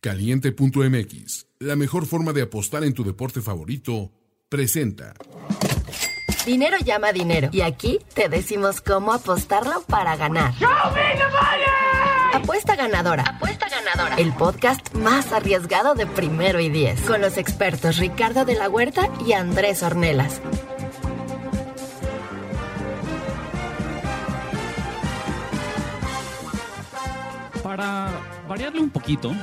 Caliente.mx, la mejor forma de apostar en tu deporte favorito, presenta. Dinero llama dinero. Y aquí te decimos cómo apostarlo para ganar. Apuesta ganadora. Apuesta ganadora. El podcast más arriesgado de primero y diez. Con los expertos Ricardo de la Huerta y Andrés Ornelas. Para variarle un poquito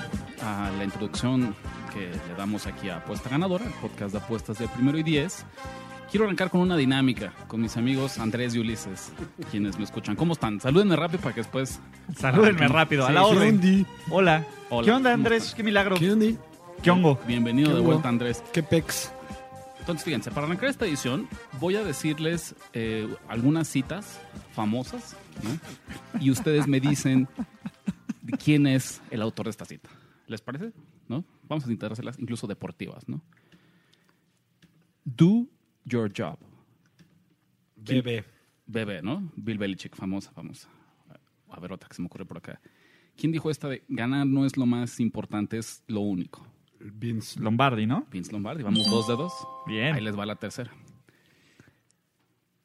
a la introducción que le damos aquí a Apuesta Ganadora, el podcast de apuestas de primero y diez, quiero arrancar con una dinámica con mis amigos Andrés y Ulises, quienes me escuchan. ¿Cómo están? Salúdenme rápido para que después... Salúdenme rápido, a la Sí, orden. Hola. Hola. ¿Qué onda, Andrés? Qué milagro. ¿Qué onda? ¿Qué hongo? Bienvenido ¿Qué de vuelta, Andrés. ¿Qué pex? Entonces, fíjense, para arrancar esta edición, voy a decirles eh, algunas citas famosas, ¿no? Y ustedes me dicen quién es el autor de esta cita. ¿Les parece? ¿No? Vamos a intentar hacerlas incluso deportivas, ¿no? Do your job. Bebé. Bebé, ¿no? Bill Belichick, famosa, famosa. A ver, otra que se me ocurre por acá. ¿Quién dijo esta de ganar no es lo más importante, es lo único? Vince. Lombardi, ¿no? Vince Lombardi, vamos dos dedos. Bien. Ahí les va la tercera.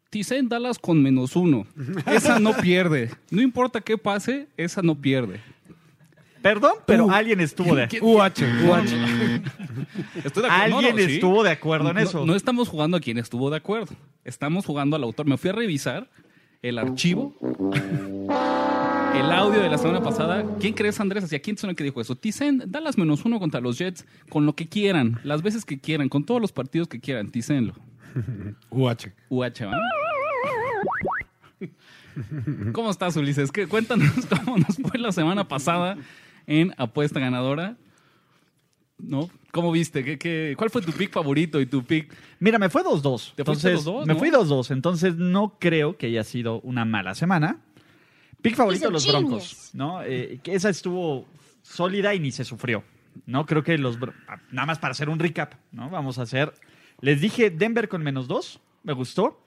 Ticen Dallas con menos uno. Esa no pierde. No importa qué pase, esa no pierde. Perdón, pero Uh. alguien estuvo de ¿Quién- UH, UH. no. Estoy de acuerdo. Alguien No, no, sí. estuvo de acuerdo en No- eso. No, estamos jugando a quien estuvo de acuerdo. Estamos jugando al autor. Me fui a revisar el archivo, el audio de la semana pasada. ¿Quién crees, Andrés? ¿Hacia quién suena que dijo eso? Ticen, Dallas menos uno contra los Jets con lo que quieran, las veces que quieran, con todos los partidos que quieran. Ticenlo. UH. UH. ¿Cómo estás, Ulises? ¿Qué- cuéntanos cómo nos fue la semana pasada en Apuesta Ganadora. ¿No? ¿Cómo viste? ¿Qué, qué, cuál fue tu pick favorito y tu pick? Mira, me fue 2-2. ¿Te fuiste Entonces, 2-2, me no? fui 2-2. Entonces, no creo que haya sido una mala semana. Pick favorito de los Broncos, ¿no? Eh, que esa estuvo sólida y ni se sufrió, ¿no? Creo que los... Ah, Nada más para hacer un recap, ¿no? Vamos a hacer... Les dije Denver con menos 2, me gustó.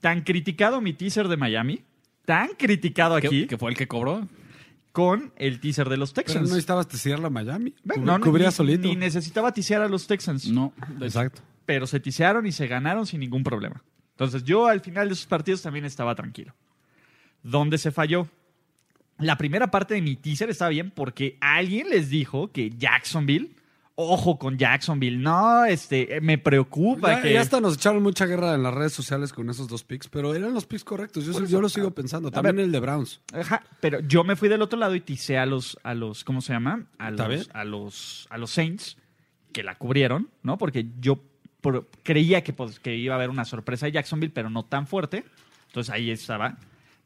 Tan criticado mi teaser de Miami, tan criticado ¿Qué, aquí, que fue el que cobró? Con el teaser de los Pero Texans. no necesitabas tesearlo a Miami. Bueno, no, no, Cubría ni, solito. ni necesitaba tisear a los Texans. No. Exacto. pero se tisearon y se ganaron sin ningún problema. Entonces yo al final de esos partidos también estaba tranquilo. ¿Dónde se falló? La primera parte de mi teaser estaba bien porque alguien les dijo que Jacksonville, ojo con Jacksonville, no, este, me preocupa Ya, que... ya hasta nos echaron mucha guerra en las redes sociales con esos dos picks, pero eran los picks correctos. Yo, yo lo sigo pensando. También ver. el de Browns. Ajá, pero yo me fui del otro lado y tisé a los, a los ¿cómo se llama? A los, a los, a los Saints, que la cubrieron, ¿no? Porque yo por- creía que, pues, que iba a haber una sorpresa de Jacksonville, pero no tan fuerte. Entonces ahí estaba.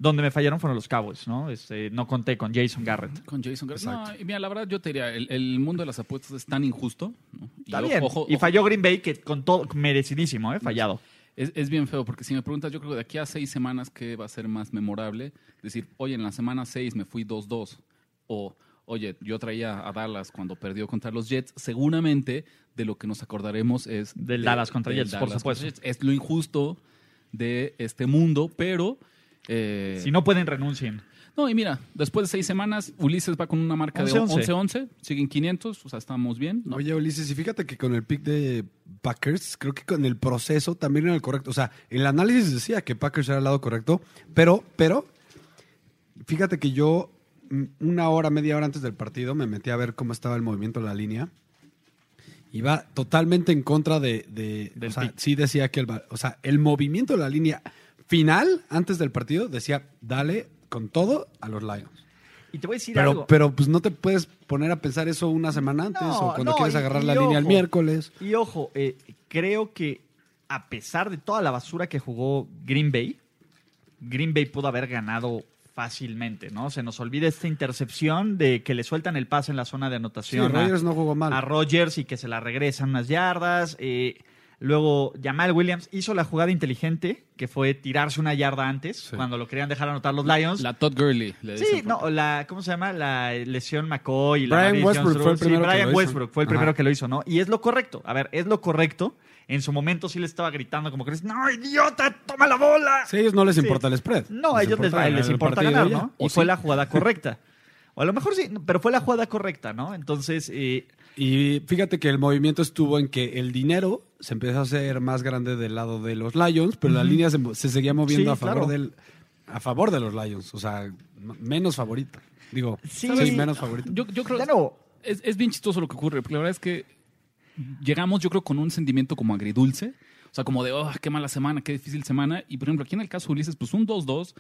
Donde me fallaron fueron los Cowboys, ¿no? Este, no conté con Jason Garrett. Con Jason Garrett. No, Exacto. y mira, la verdad yo te diría, el, el mundo de las apuestas es tan injusto. ¿no? Y Está bien. ojo- y ojo, falló Green Bay, que con todo, merecidísimo, ¿eh? Fallado. Es, es bien feo, porque si me preguntas, yo creo que de aquí a seis semanas, ¿qué va a ser más memorable? Decir, oye, en la semana seis me fui 2-2. O, oye, yo traía a Dallas cuando perdió contra los Jets. Seguramente de lo que nos acordaremos es... Del de- Dallas contra del Jets, por Dallas supuesto. contra Jets. Es lo injusto de este mundo, pero... eh, Si no pueden, renuncien. no, y mira, después de seis semanas, Ulises va con una marca de 11-11. 11-11, siguen 500, o sea, estamos bien. ¿no? Oye, Ulises, y fíjate que con el pick de Packers, creo que con el proceso también era el correcto. O sea, el análisis decía que Packers era el lado correcto, pero, pero, fíjate que yo mm, una hora, media hora antes del partido me metí a ver cómo estaba el movimiento de la línea. Iba totalmente en contra de, de- Del o sea, pick. sí decía que el, o sea, el movimiento de la línea final antes del partido decía, dale con todo a los Lions. Y te voy a decir Pero, algo. pero pues no te puedes poner a pensar eso una semana antes No, o cuando no, quieres agarrar y la línea el miércoles. Y ojo, eh, creo que a pesar de toda la basura que jugó Green Bay, Green Bay pudo haber ganado fácilmente, ¿no? Se nos olvida esta intercepción de que le sueltan el pase en la zona de Sí, anotación a- Rodgers no jugó mal. a Rodgers y que se la regresan unas yardas. eh, luego, Jamal Williams hizo la jugada inteligente, que fue tirarse una yarda antes, Sí. cuando lo querían dejar anotar los Lions. La Todd Gurley. le Sí, dicen. no, la, ¿cómo se llama? La lesión McCoy. y La Brian Westbrook fue el Sí, primero que Brian lo hizo. Westbrook fue el primero que lo hizo, ¿no? Y es lo correcto. A ver, es lo correcto. En su momento sí le estaba gritando como que no, idiota, toma la bola. Sí, a ellos no les Sí. importa el spread. No, a ellos les, importa les el importa ganar. ¿no? ¿O Y fue la jugada correcta. O a lo mejor sí, pero fue la jugada correcta, ¿no? Entonces, eh, Y fíjate que el movimiento estuvo en que el dinero se empezó a hacer más grande del lado de los Lions, pero la línea se, se seguía moviendo Sí, a favor claro. del a favor de los Lions, o sea, menos favorito. Digo, Sí. sí, menos favorito. Yo, yo creo de nuevo, es, es bien chistoso lo que ocurre, porque la verdad es que llegamos, yo creo, con un sentimiento como agridulce. O sea, como de, oh, qué mala semana, qué difícil semana. Y por ejemplo, aquí en el caso de Ulises, pues un 2-2.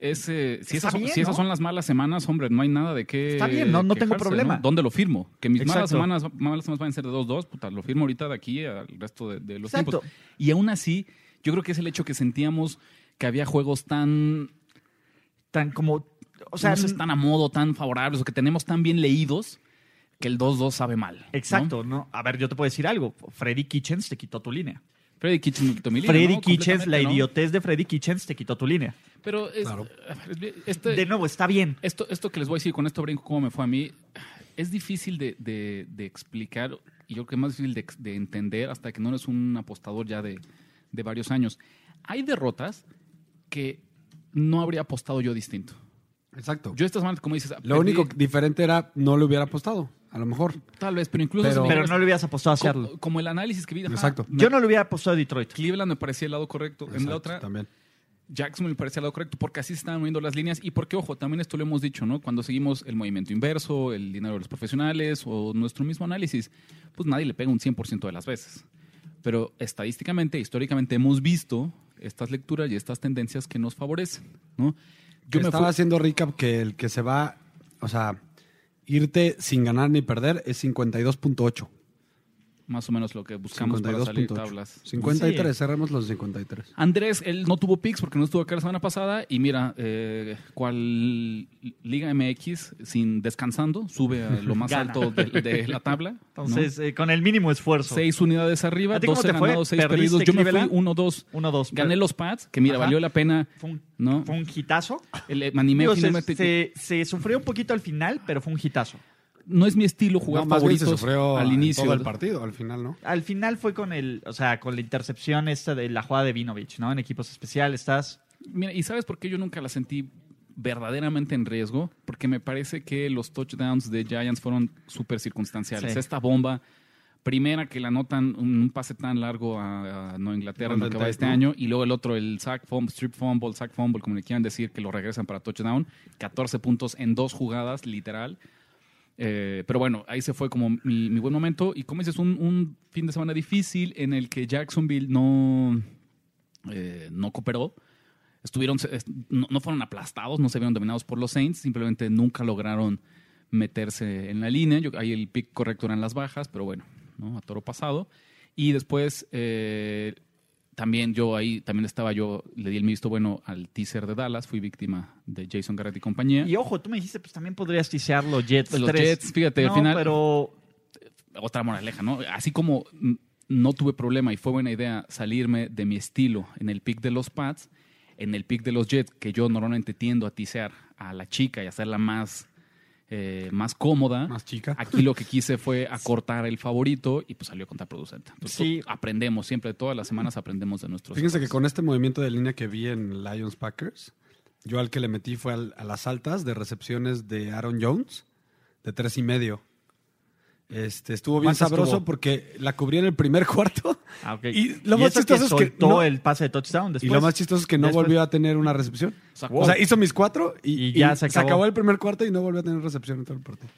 Si, esas, son, bien, si esas ¿no? son las malas semanas, hombre, no hay nada de qué. Está bien, no- no tengo problema. ¿Dónde lo firmo? Que mis malas semanas, malas semanas van a ser de 2-2, puta, lo firmo ahorita de aquí al resto de, de los Exacto. tiempos. Y aún así, yo creo que es el hecho que sentíamos que había juegos tan tan como. O sea, no sé, tan a modo, tan favorables, o que tenemos tan bien leídos, que el 2-2 sabe mal. Exacto, ¿no? A ver, yo te puedo decir algo. Freddy Kitchens te quitó tu línea. Freddy Kitchens me quitó mi línea, Freddy ¿no? Kitchens, la idiotez de Freddy Kitchens te quitó tu línea. Pero es, Claro. este- De nuevo, está bien. esto, esto que les voy a decir, con esto brinco cómo me fue a mí, es difícil de, de- de explicar y yo creo que es más difícil de, de entender hasta que no eres un apostador ya de, de varios años. Hay derrotas que no habría apostado yo distinto. Exacto. Yo estas semanas, como dices, Lo perdí- único diferente era no le hubiera apostado, a lo mejor. tal vez, pero incluso Pero- Pero no le hubieras apostado a como, hacerlo. como el análisis que vi, ajá, Exacto. Yo no le hubiera apostado a Detroit. Cleveland me parecía el lado correcto. en la Exacto, otra, también. Jackson me parecía el lado correcto porque así se estaban moviendo las líneas y porque, ojo, también esto lo hemos dicho, ¿no? Cuando seguimos el movimiento inverso, el dinero de los profesionales o nuestro mismo análisis, pues nadie le pega un 100% de las veces. Pero estadísticamente, históricamente hemos visto estas lecturas y estas tendencias que nos favorecen, ¿no? Yo Yo me estaba fui- haciendo recap que el que se va, o sea, irte sin ganar ni perder es 52.8. más o menos lo que buscamos para salir 52.8. tablas. 53, Sí. cerremos los 53. Andrés, él no tuvo picks porque no estuvo acá la semana pasada y mira, eh, cual Liga MX sin descansando sube a lo más Gana. alto de, de la tabla. ¿no? Entonces, eh, con el mínimo esfuerzo. seis unidades arriba, ¿A ti cómo 12 te fue? ganados, 6 ¿Perdiste perdidos. Yo me fui Cleveland? 1-2. 1-2. Gané los Pats, que mira, Ajá. valió la pena. Fue un, ¿no? fue un hitazo. El, eh, me animé Digo, se, se- se sufrió un poquito al final, pero fue un hitazo. No es mi estilo jugar No, más bien se favoritos sufrió al en inicio. todo el partido, al final, ¿no? Al final fue con el, o sea, con la intercepción esta de la jugada de Vinovich, ¿no? En equipos especiales estás. Mira, ¿y sabes por qué yo nunca la sentí verdaderamente en riesgo? Porque me parece que los touchdowns de Giants fueron súper circunstanciales. Sí. Esta bomba, primera que la anotan un pase tan largo a, a Nueva Inglaterra en lo que va este ¿no? año, y luego el otro, el sack fumble, strip fumble, sack fumble, como le quieran decir, que lo regresan para touchdown. 14 puntos en dos jugadas, literal. Eh, pero bueno, ahí se fue como mi, buen momento. Y como dices, un, fin de semana difícil en el que Jacksonville no, eh, no cooperó. Estuvieron, es- no, fueron aplastados, no se vieron dominados por los Saints, simplemente nunca lograron meterse en la línea. Yo, ahí el pick correcto eran las bajas, pero bueno, ¿no? a toro pasado. Y después eh, también yo ahí, también estaba yo, le di el visto bueno al teaser de Dallas, fui víctima de Jason Garrett y compañía. Y ojo, tú me dijiste, pues también podrías tisear los Jets. Los 3. Jets, fíjate, al final- Pero otra moraleja, ¿no? Así como no tuve problema y fue buena idea salirme de mi estilo en el pick de los Pats, en el pick de los Jets, que yo normalmente tiendo a tisear a la chica y hacerla más, eh, más cómoda. Más chica. Aquí lo que quise fue acortar el favorito y pues salió contraproducente. Entonces, Sí. aprendemos, siempre, todas las semanas aprendemos de nuestros Fíjense que con este movimiento de línea que vi en Lions Packers, yo al que le metí fue al- a las altas de recepciones de Aaron Jones, de tres y medio. Este, estuvo bien ¿Cuántas sabroso tuvo? porque la cubrí en el primer cuarto. Ah, ok. Y lo más eso chistoso es que soltó no- el pase de touchdown Y después. lo más chistoso es que no Después- volvió a tener una recepción. Sacó. O sea, hizo mis cuatro y, Y ya y se acabó. el primer cuarto y no volvió a tener recepción en todo el partido.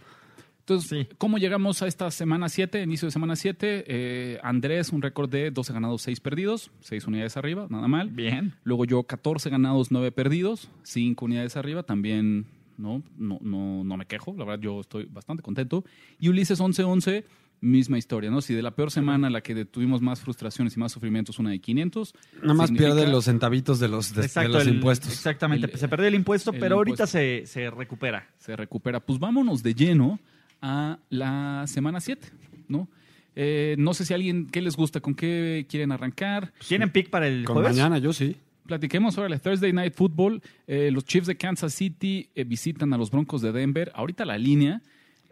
Entonces, Sí. ¿cómo llegamos a esta semana 7, inicio de semana 7? Eh, Andrés, un récord de 12 ganados, 6 perdidos, 6 unidades arriba, nada mal. Bien. Luego yo 14 ganados, 9 perdidos, 5 unidades arriba, también no, no, no, no me quejo, la verdad yo estoy bastante contento. Y Ulises 11-11, misma historia, ¿no? Si de la peor semana la que tuvimos más frustraciones y más sufrimientos, una de 500. Nada más significa- pierde los centavitos de los, de, los el- impuestos. Exactamente. El- se perdió el impuesto, el pero ahorita se, se recupera. se recupera. Pues vámonos de lleno a la semana 7, ¿no? Eh, no sé si alguien, ¿qué les gusta? ¿Con qué quieren arrancar? ¿Tienen pick para el Con jueves? mañana, yo sí. Platiquemos ahora el Thursday Night Football. Eh, los Chiefs de Kansas City eh, visitan a los Broncos de Denver. Ahorita la línea.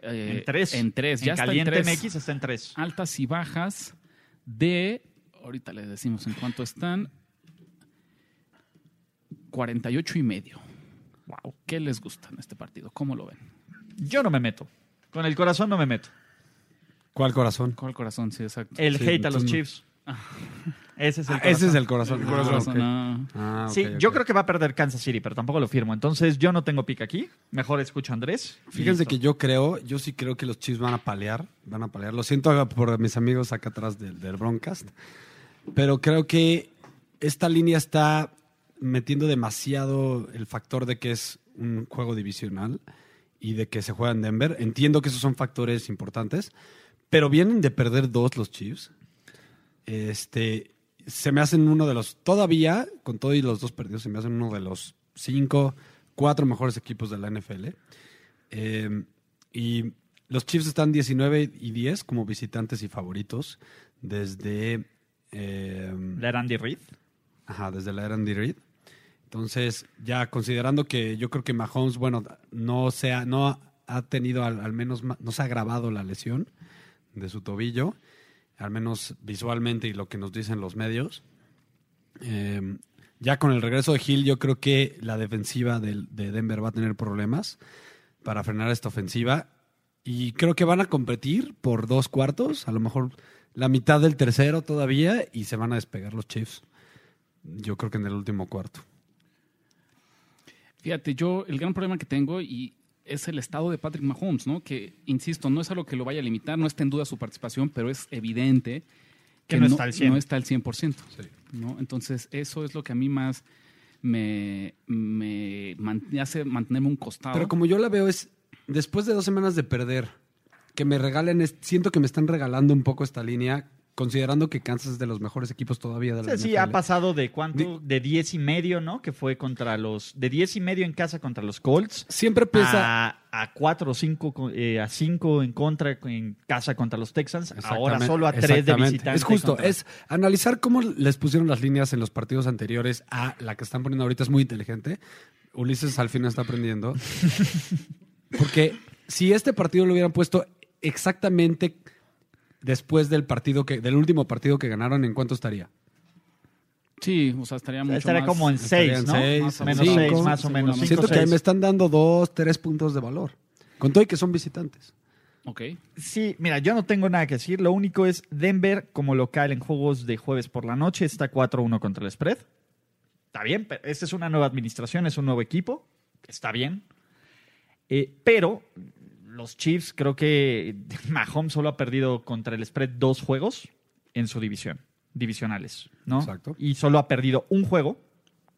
eh, En tres. En tres. Ya en está Caliente en tres. MX está en tres. Altas y bajas de. Ahorita les decimos en cuánto están. 48 y medio. Wow. ¿Qué les gusta en este partido? ¿Cómo lo ven? Yo no me meto. Con el corazón no me meto. ¿Cuál corazón? ¿Cuál corazón? Sí, exacto. El Sí, hate a los. Chiefs. Ese es el Ah, corazón. ese es el corazón. El Ah, corazón, ok. ah. Ah, ok, Sí, yo creo que va a perder Kansas City, pero tampoco lo firmo. Entonces yo no tengo pick aquí. Mejor escucho a Andrés. Fíjense Listo. que yo creo, yo sí creo que los Chiefs van a palear, van a palear. Lo siento por mis amigos acá atrás del, del Broncast, pero creo que esta línea está metiendo demasiado el factor de que es un juego divisional y de que se juega en Denver. Entiendo que esos son factores importantes, pero vienen de perder dos los Chiefs. Este, se me hacen uno de los, todavía, con todo y los dos perdidos, se me hacen uno de los cinco, cuatro mejores equipos de la NFL. Eh, y los Chiefs están 19 y 10 como visitantes y favoritos desde, eh, ¿La era Andy Reid? ajá, desde la era Andy Reid. Entonces, ya considerando que yo creo que Mahomes, bueno, no, se ha, no ha tenido, al, al menos, no se ha agravado la lesión de su tobillo, al menos visualmente y lo que nos dicen los medios. Eh, ya con el regreso de Hill, yo creo que la defensiva del- de, Denver va a tener problemas para frenar esta ofensiva. Y creo que van a competir por dos cuartos, a lo mejor la mitad del tercero todavía, y se van a despegar los Chiefs. Yo creo que en el último cuarto. Fíjate, yo el gran problema que tengo y es el estado de Patrick Mahomes, ¿no? Que, insisto, no es algo que lo vaya a limitar, no está en duda su participación, pero es evidente Que no está al 100. no está al 100%. ¿no? Entonces, eso es lo que a mí más me, me man- me hace mantenerme un costado. Pero como yo la veo es, después de dos semanas de perder, que me regalen, siento que me están regalando un poco esta línea, considerando que Kansas es de los mejores equipos todavía de la Sí, sí, NFL. ha pasado de cuánto? De 10 y medio, ¿no? Que fue contra los... De 10 y medio en casa contra los Colts. Siempre piensa... A, a 4 o 5 a 5 en contra en casa contra los Texans. Ahora solo a 3 de exactamente. visitante. Es justo, contra- es analizar cómo les pusieron las líneas en los partidos anteriores a la que están poniendo ahorita es muy inteligente. Ulises al fin está aprendiendo. Porque si este partido lo hubieran puesto exactamente después del partido que, del último partido que ganaron, ¿en cuánto estaría? Sí, o sea, estaría mucho Estaría más- como en Estaría 6, en ¿no? seis, Más menos cinco, 6, más o menos. cinco, Siento que me están dando dos, tres puntos de valor. Con todo y que son visitantes. Ok. Sí, mira, yo no tengo nada que decir. Lo único es Denver como local en juegos de jueves por la noche está 4-1 contra el spread. Está bien, pero esta es una nueva administración, es un nuevo equipo. Está bien. Eh, pero los Chiefs, creo que Mahomes solo ha perdido contra el spread dos juegos en su división, divisionales, ¿no? Exacto. Y solo ha perdido un juego,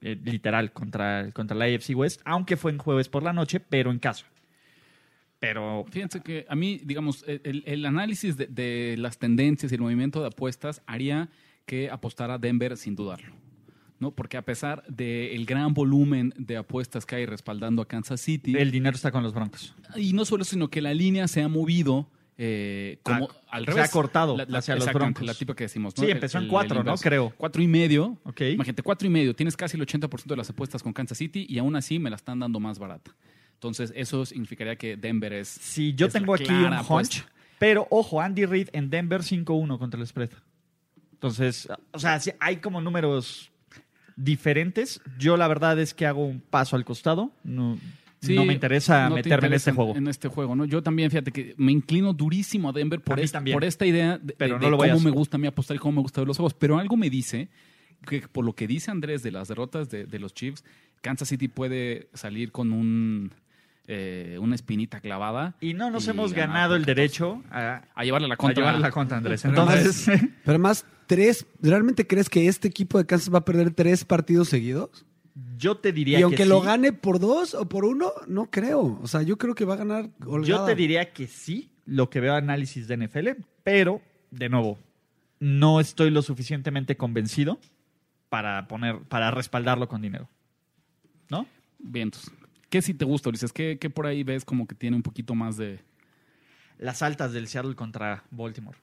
eh, literal, contra, contra la AFC West, aunque fue en jueves por la noche, pero en casa. Pero Fíjense que a mí, digamos, el, el análisis de, de las tendencias y el movimiento de apuestas haría que apostara Denver sin dudarlo. ¿No? Porque a pesar del gran volumen de apuestas que hay respaldando a Kansas City, el dinero está con los Broncos. y no solo sino que la línea se ha movido eh, como Ah, al se revés. ha cortado La- la- hacia los Broncos. La tipa que decimos, ¿no? Sí, El- empezó en cuatro, el ¿no? Creo. Cuatro y medio. Ok. Imagínate, cuatro y medio. Tienes casi el 80% de las apuestas con Kansas City y aún así me la están dando más barata. Entonces, eso significaría que Denver es. Sí, yo es tengo aquí un hunch, apuesta. pero ojo, Andy Reid en Denver 5-1 contra el spread. Entonces, o sea, sí, hay como números diferentes. Yo la verdad es que hago un paso al costado. No, Sí, no me interesa no meterme en este juego. En este juego, ¿no? Yo también, fíjate que me inclino durísimo a Denver por, A esta, también. por esta idea de, Pero de- no de lo voy a cómo me gusta a mí apostar y cómo me gusta ver los juegos. Pero algo me dice que por lo que dice Andrés de las derrotas de, de los Chiefs, Kansas City puede salir con un eh, una espinita clavada. Y no nos y hemos ganado el derecho a, A llevarle la a contra. llevar la contra, Andrés. Pero Entonces, Pero además, tres, ¿realmente crees que este equipo de Kansas va a perder tres partidos seguidos? yo te diría Y aunque que lo sí. gane por dos o por uno, no creo. O sea, yo creo que va a ganar holgada. Yo te diría que sí, lo que veo análisis de NFL, pero, de nuevo, no estoy lo suficientemente convencido para poner, para respaldarlo con dinero. ¿No? Vientos. ¿Qué si te gusta, Ulises? ¿Qué, ¿Qué por ahí ves como que tiene un poquito más de. Las altas del Seattle contra Baltimore.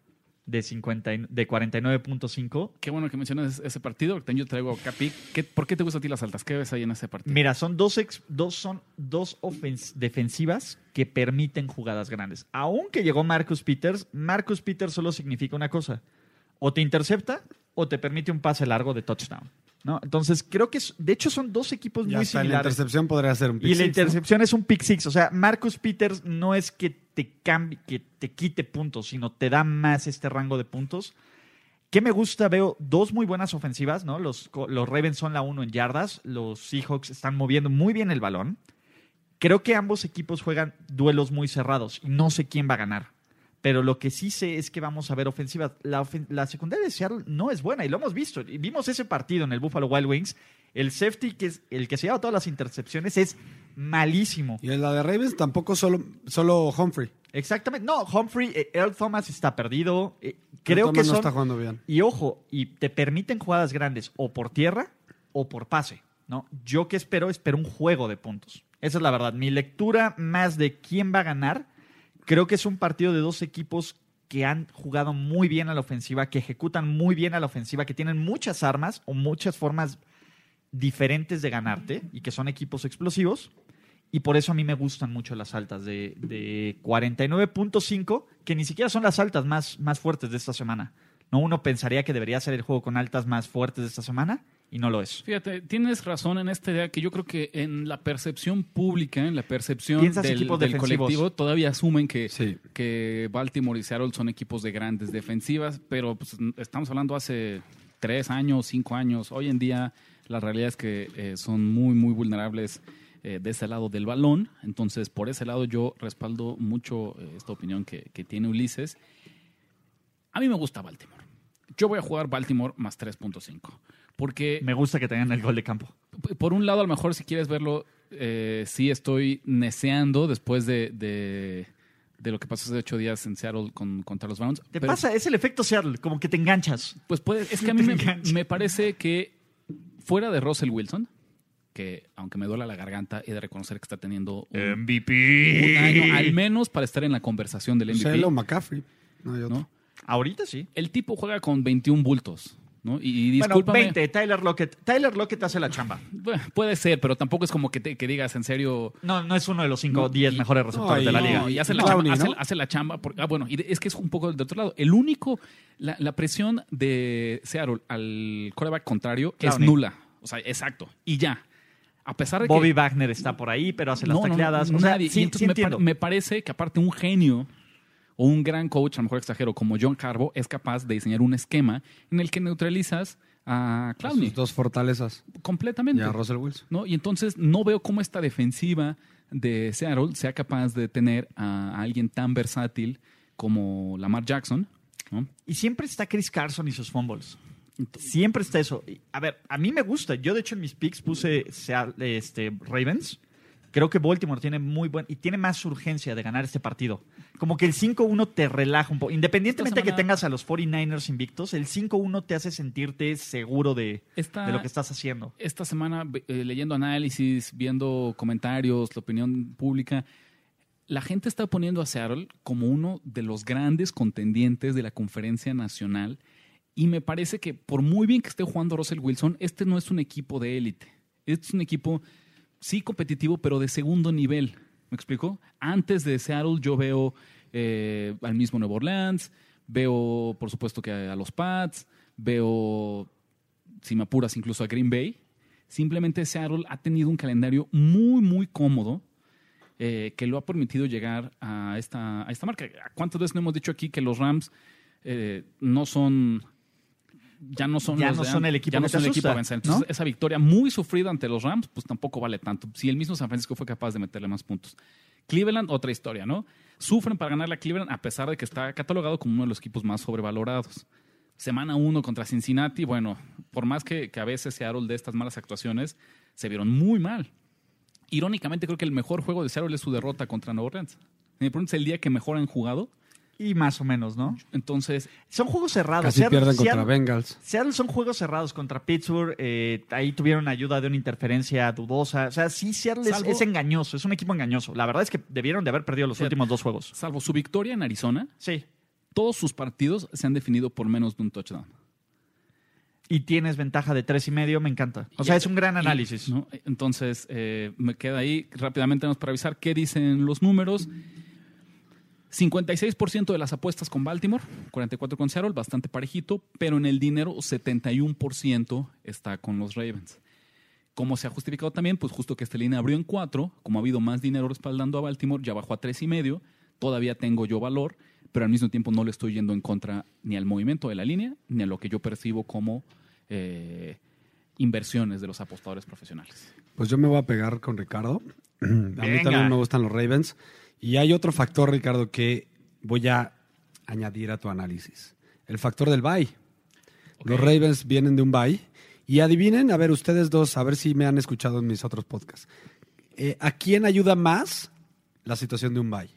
De, 50, y- de 49.5. Qué bueno que mencionas ese partido. porque Yo traigo pick. ¿Qué- ¿Por qué te gusta a ti las altas? ¿Qué ves ahí en ese partido? Mira, son dos, ex- dos, son dos ofens- defensivas que permiten jugadas grandes. Aunque llegó Marcus Peters, Marcus Peters solo significa una cosa. O te intercepta o te permite un pase largo de touchdown. ¿no? Entonces, creo que, es- de hecho, son dos equipos muy hasta la similares. intercepción podría ser un pick Y la intercepción es un pick six. O sea, Marcus Peters no es que te cambie, que te quite puntos, sino te da más este rango de puntos. ¿Qué me gusta? Veo dos muy buenas ofensivas, ¿no? Los, los Ravens son la uno en yardas, los Seahawks están moviendo muy bien el balón. Creo que ambos equipos juegan duelos muy cerrados y no sé quién va a ganar. Pero lo que sí sé es que vamos a ver ofensivas. La, ofen- la secundaria de Seattle no es buena y lo hemos visto. Y vimos ese partido en el Buffalo Wild Wings. El safety, que es el que se lleva todas las intercepciones, es malísimo. Y en la de Ravens tampoco solo, solo Humphrey. Exactamente. No, Humphrey, eh, Earl Thomas está perdido. Eh, creo que Thomas no son... está jugando bien. Y ojo, y te permiten jugadas grandes o por tierra o por pase, ¿no? Yo que espero, espero un juego de puntos. Esa es la verdad. Mi lectura más de quién va a ganar, creo que es un partido de dos equipos que han jugado muy bien a la ofensiva, que ejecutan muy bien a la ofensiva, que tienen muchas armas o muchas formas diferentes de ganarte y que son equipos explosivos. Y por eso a mí me gustan mucho las altas de, de 49.5, que ni siquiera son las altas más, más fuertes de esta semana. ¿no? Uno pensaría que debería ser el juego con altas más fuertes de esta semana y no lo es. Fíjate, tienes razón en esta idea que yo creo que en la percepción pública, en la percepción del, del colectivo, todavía asumen que, Sí. que Baltimore y Seattle son equipos de grandes defensivas, pero pues, estamos hablando hace tres años, cinco años. Hoy en día la realidad es que eh, son muy, muy vulnerables eh, de ese lado del balón. Entonces, por ese lado yo respaldo mucho eh, esta opinión que, que tiene Ulises. A mí me gusta Baltimore. Yo voy a jugar Baltimore más 3.5. Porque Me gusta que tengan el gol de campo. Por un lado, a lo mejor si quieres verlo, eh, sí estoy neceando después de, de, de lo que pasó hace ocho días en Seattle con, contra los Browns. Te Pero, pasa, es el efecto Seattle, como que te enganchas. Pues puede, es que a mí me, me parece que fuera de Russell Wilson, que aunque me duela la garganta, he de reconocer que está teniendo un, un año al menos para estar en la conversación del MVP. Shelo McCaffrey. No hay otro. ¿no? Ahorita sí. El tipo juega con 21 bultos. ¿No? Y, y Bueno, discúlpame. 20, Tyler Lockett. Tyler Lockett hace la chamba. Bueno, puede ser, pero tampoco es como que, te- que digas en serio. No, no es uno de los 5 o No, 10 y- mejores receptores de la no, liga. y hace la, Clowney, chamba, ¿no? hace, hace la chamba. por- ah, bueno, y de- es que es un poco del otro lado. El único, la, la presión de Seattle al coreback contrario Clowney. es nula. O sea, exacto. Y ya. A pesar de Bobby que. Wagner está por ahí, pero hace las No, no, no, tacleadas. O sea, nadie. sí, Y entonces sí me parece que aparte un genio o un gran coach, a lo mejor extranjero, como John Carbo, es capaz de diseñar un esquema en el que neutralizas a Clowney Sus dos fortalezas. completamente. Y a Russell Wilson. ¿no? Y entonces no veo cómo esta defensiva de Seattle sea capaz de tener a alguien tan versátil como Lamar Jackson. ¿no? Y siempre está Chris Carson y sus fumbles. Siempre está eso. A ver, a mí me gusta. Yo, de hecho, en mis picks puse este, Ravens. Creo que Baltimore tiene muy buen y tiene más urgencia de ganar este partido. Como que el 5-1 te relaja un poco. Independientemente de que tengas a los 49ers invictos, el 5-1 te hace sentirte seguro de, Esta- de lo que estás haciendo. Esta semana, eh, leyendo análisis, viendo comentarios, la opinión pública, la gente está poniendo a Seattle como uno de los grandes contendientes de la conferencia nacional. Y me parece que por muy bien que esté jugando Russell Wilson, este no es un equipo de élite. Este es un equipo, sí competitivo, pero de segundo nivel. ¿Me explico? Antes de Seattle yo veo eh, al mismo Nuevo Orleans, veo por supuesto que a, a los Pats, veo, si me apuras, incluso a Green Bay. Simplemente Seattle ha tenido un calendario muy, muy cómodo eh, que lo ha permitido llegar a esta, a esta marca. ¿Cuántas veces no hemos dicho aquí que los Rams eh, no son ya no son Ya los no de son el equipo ya no son el equipo a vencer. Entonces, ¿no? esa victoria muy sufrida ante los Rams, pues tampoco vale tanto. Si el mismo San Francisco fue capaz de meterle más puntos. Cleveland, otra historia, ¿no? Sufren para ganarle a Cleveland a pesar de que está catalogado como uno de los equipos más sobrevalorados. Semana uno contra Cincinnati, bueno, por más que, que a veces Seattle de estas malas actuaciones, se vieron muy mal. Irónicamente, creo que el mejor juego de Seattle es su derrota contra Nueva Orleans. Me preguntas el día que mejor han jugado. Y más o menos, ¿no? Entonces, Son juegos cerrados. Casi Seattle- pierden contra Seattle- Bengals. Seattle son juegos cerrados contra Pittsburgh. eh, ahí tuvieron ayuda de una interferencia dudosa. O sea, sí, Seattle es, Salvo- es engañoso. Es un equipo engañoso. La verdad es que debieron de haber perdido los últimos dos juegos. salvo su victoria en Arizona, Sí. todos sus partidos se han definido por menos de un touchdown. Y tienes ventaja de tres y medio, me encanta. O sea, es un gran y- análisis. ¿no? Entonces, eh, me queda ahí rápidamente nos para avisar qué dicen los números. 56% de las apuestas con Baltimore, 44% con Seattle, bastante parejito, pero en el dinero 71% está con los Ravens. ¿Cómo se ha justificado también? Pues justo que esta línea abrió en 4, como ha habido más dinero respaldando a Baltimore, ya bajó a 3,5, todavía tengo yo valor, pero al mismo tiempo no le estoy yendo en contra ni al movimiento de la línea, ni a lo que yo percibo como eh, inversiones de los apostadores profesionales. Pues yo me voy a pegar con Ricardo. A mí Venga. también me gustan los Ravens. Y hay otro factor, Ricardo, que voy a añadir a tu análisis. El factor del bye. Los Ravens vienen de un bye. Y adivinen, a ver, ustedes dos, a ver si me han escuchado en mis otros podcasts. Eh, ¿A quién ayuda más la situación de un bye?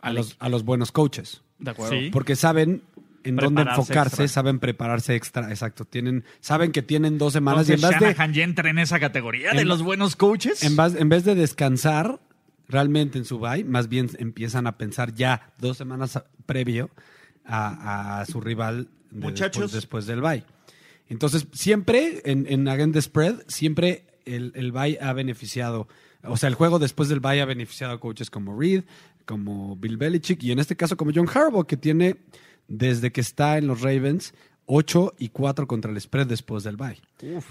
A los, a los buenos coaches. De acuerdo. Sí. Porque saben en dónde enfocarse, extra. saben prepararse extra, exacto. Tienen, saben que tienen dos semanas Entonces, y en vez de, Shanahan ya entra en esa categoría de los buenos coaches. en vez, en vez de descansar realmente en su bye, más bien empiezan a pensar ya dos semanas previo a, a su rival de Muchachos. después, después del bye. Entonces, siempre en, en the Spread, siempre el, el bye ha beneficiado, o sea, el juego después del bye ha beneficiado a coaches como Reed, como Bill Belichick y en este caso como John Harbaugh, que tiene desde que está en los Ravens 8 y 4 contra el spread después del bye.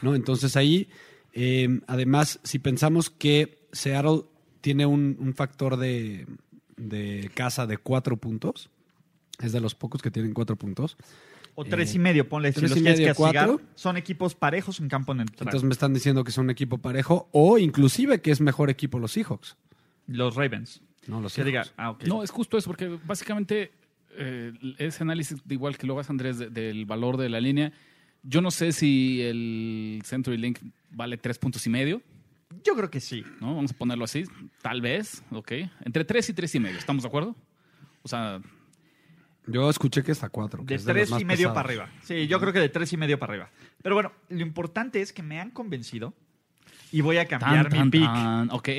¿no? Entonces ahí, eh, además, si pensamos que Seattle tiene un, un factor de, de casa de 4 puntos, es de los pocos que tienen 4 puntos. o tres y medio, ponle. Si tres los y medio, castigar, cuatro. son equipos parejos en campo neutral. Entonces me están diciendo que son un equipo parejo o inclusive que es mejor equipo los Seahawks. los Ravens. No, los Que diga, Seahawks. ah. No, es justo eso, porque básicamente eh, ese análisis, de igual que lo hace Andrés, de- del valor de la línea, yo no sé si el Century Link vale tres puntos y medio, Yo creo que sí. ¿no? Vamos a ponerlo así, tal vez, ok. Entre tres y tres y medio, ¿estamos de acuerdo? O sea, Yo escuché que está 4. De tres y medio para arriba. Sí, yo creo que de tres y medio para arriba. Pero bueno, lo importante es que me han convencido y voy a cambiar tan, mi tan, pick. tan, ok.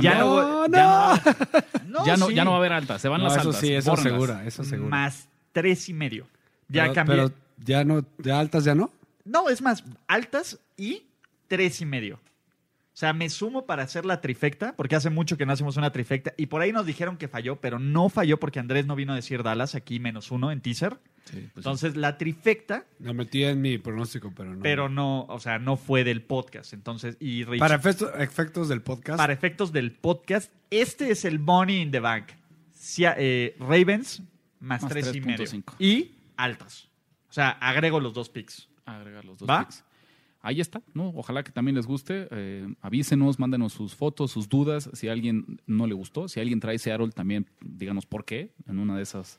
Ya Cambia. no, No, ya no. no, ya, no, sí. ya no va a haber altas, se van No, las eso altas. sí, eso bórrenlas. segura, eso segura. Más tres y medio. Ya pero, cambié. Pero ya no, de altas ya no. No, es más, altas y tres y medio. O sea, me sumo para hacer la trifecta, porque hace mucho que no hacemos una trifecta. Y por ahí nos dijeron que falló, pero no falló porque Andrés no vino a decir Dallas aquí menos uno en teaser. Sí, pues sí. Entonces, la trifecta, La metí en mi pronóstico, pero no. pero no, o sea, no fue del podcast. Entonces, y Rich- para efectos, efectos del podcast, para efectos del podcast, este es el Money in the Bank. Si- eh, Ravens más, Más tres y medio. 3.5. Y altas. O sea, agrego los dos picks. agregar los dos ¿Va? picks. Ahí está, ¿no? Ojalá que también les guste. Eh, avísenos, mándenos sus fotos, sus dudas. Si a alguien no le gustó, si alguien trae Seattle, también díganos por qué. En una de esas.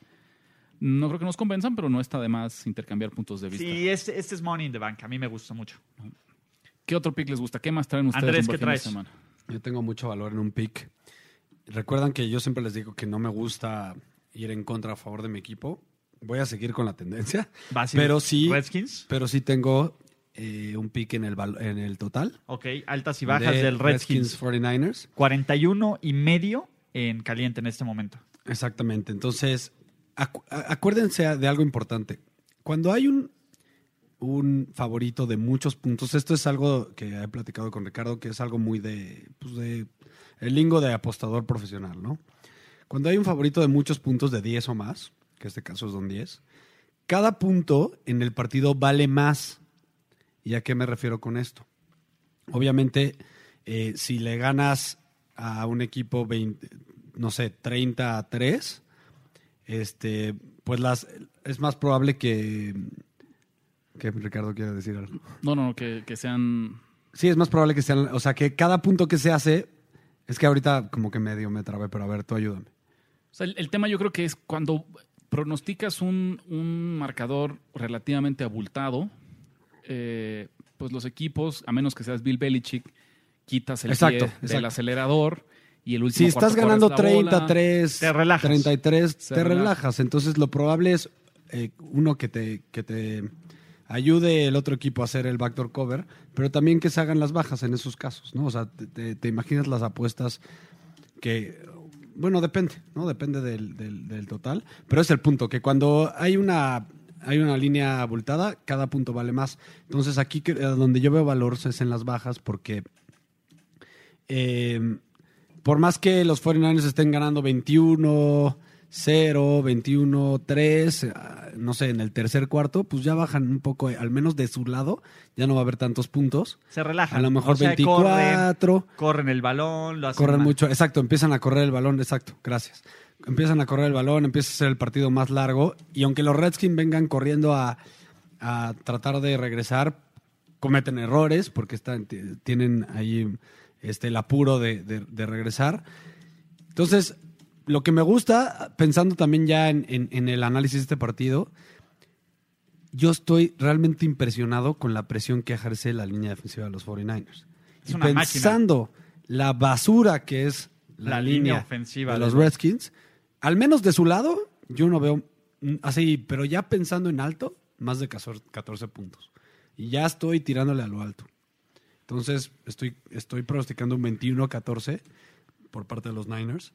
No creo que nos convenzan, pero no está de más intercambiar puntos de vista. Sí, este, este es Money in the Bank. A mí me gusta mucho. ¿Qué otro pick les gusta? ¿Qué más traen ustedes? Andrés, ¿qué fin de traes? semana? yo tengo mucho valor en un pick. Recuerdan que yo siempre les digo que no me gusta ir en contra a favor de mi equipo. Voy a seguir con la tendencia, ¿Vas a ir pero sí, Redskins. pero sí tengo eh, un pick en el en el total. Ok, altas y bajas de del Redskins. 49ers. 41 y medio en caliente en este momento. Exactamente. Entonces, acuérdense de algo importante. Cuando hay un, un favorito de muchos puntos, esto es algo que he platicado con Ricardo, que es algo muy de, pues de el lingo de apostador profesional, ¿no? Cuando hay un favorito de muchos puntos de 10 o más, que este caso son 10, cada punto en el partido vale más. ¿Y a qué me refiero con esto? Obviamente, eh, si le ganas a un equipo 20, no sé, 30 a 3, este, pues las, es más probable que, que Ricardo quiera decir algo. No, no, que, que sean. Sí, es más probable que sean, o sea, que cada punto que se hace, es que ahorita como que medio me trabé, pero a ver, tú ayúdame. O sea, el, el tema yo creo que es cuando pronosticas un, un marcador relativamente abultado, eh, pues los equipos, a menos que seas Bill Belichick, quitas el Exacto, pie del exacto. acelerador y el último Si estás cuarto ganando corres la bola. 33, Te relajas. 33, Se te relaja. relajas. Entonces lo probable es eh, uno que te, que te ayude el otro equipo a hacer el backdoor cover, pero también que se hagan las bajas en esos casos, ¿no? O sea, te, te- te imaginas las apuestas que, bueno, depende, ¿no? Depende del, del- del total, pero es el punto, que cuando hay una, hay una línea abultada, cada punto vale más. Entonces aquí donde yo veo valor es en las bajas porque... eh, por más que los 49ers estén ganando 21, 0, 21, 3, eh, no sé, en el tercer cuarto, pues ya bajan un poco, al menos de su lado, ya no va a haber tantos puntos. Se relajan. A lo mejor O sea, 24. Corren, corren el balón, lo hacen Corren mucho, exacto, empiezan a correr el balón, exacto, gracias. Empiezan a correr el balón, empieza a ser el partido más largo y aunque los Redskins vengan corriendo a, a tratar de regresar, cometen errores porque están, tienen ahí este, el apuro de, de- de regresar. Entonces, lo que me gusta, pensando también ya en, en- en el análisis de este partido, yo estoy realmente impresionado con la presión que ejerce la línea defensiva de los 49ers. Es y una máquina. pensando la basura que es la, La línea, línea ofensiva de los Redskins, al menos de su lado, yo no veo mm, así, pero ya pensando en alto, más de 14 14 puntos. Y ya estoy tirándole a lo alto. Entonces, estoy, estoy pronosticando un 21-14 por parte de los Niners.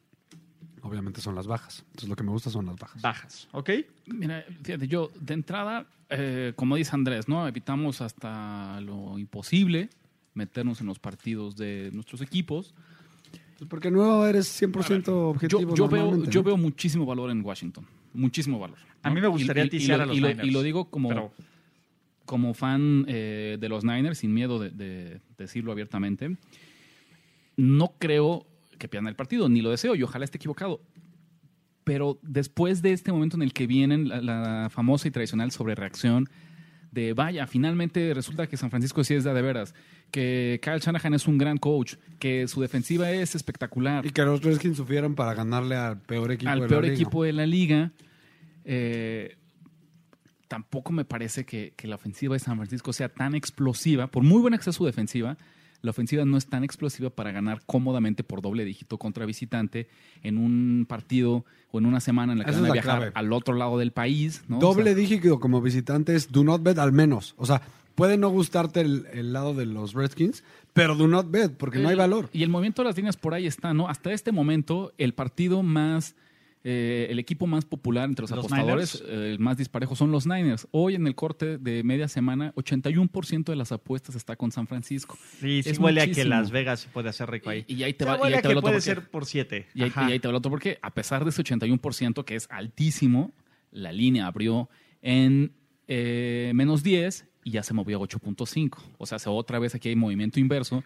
Obviamente son las bajas. Entonces, lo que me gusta son las bajas. Bajas, ¿ok? Mira, fíjate, yo de entrada, eh, como dice Andrés, ¿no? Evitamos hasta lo imposible meternos en los partidos de nuestros equipos. Pues porque no eres 100% objetivo. Yo, yo veo, yo veo muchísimo valor en Washington. Muchísimo valor. A mí me gustaría Y- y- y ticiar lo- a los y lo, Niners, y lo digo como, pero- como fan eh, de los Niners, sin miedo de, de decirlo abiertamente. No creo que pierdan el partido, ni lo deseo, y ojalá esté equivocado. Pero después de este momento en el que vienen la, la famosa y tradicional sobrereacción de vaya, finalmente resulta que San Francisco sí es de, de veras, que Kyle Shanahan es un gran coach, que su defensiva es espectacular Y que los Redskins sufrieron para ganarle al peor equipo al de la peor liga. equipo de la liga. eh, tampoco me parece que, que la ofensiva de San Francisco sea tan explosiva. Por muy sea su defensiva, la ofensiva no es tan explosiva para ganar cómodamente por doble dígito contra visitante en un partido o en una semana en la que Esa van a es viajar clave. al otro lado del país. ¿no? Doble O sea, dígito como visitantes, do not bet al menos. O sea, puede no gustarte el, el lado de los Redskins, pero do not bet porque no hay valor. Y el movimiento de las líneas por ahí está, ¿no? Hasta este momento, el partido más, eh, el equipo más popular entre los, ¿Los apostadores, eh, el más disparejo, son los Niners. Hoy en el corte de media semana, 81% de las apuestas está con San Francisco. Sí, sí Es huele a que. Las Vegas se puede hacer rico ahí. Y, y ahí te va, y ahí te va el otro puede ser por siete. Y ahí, Ajá. y ahí te va el otro porque a pesar de ese 81% que es altísimo, la línea abrió en eh, menos 10 y ya se movió a 8.5. O sea, se- otra vez aquí hay movimiento inverso.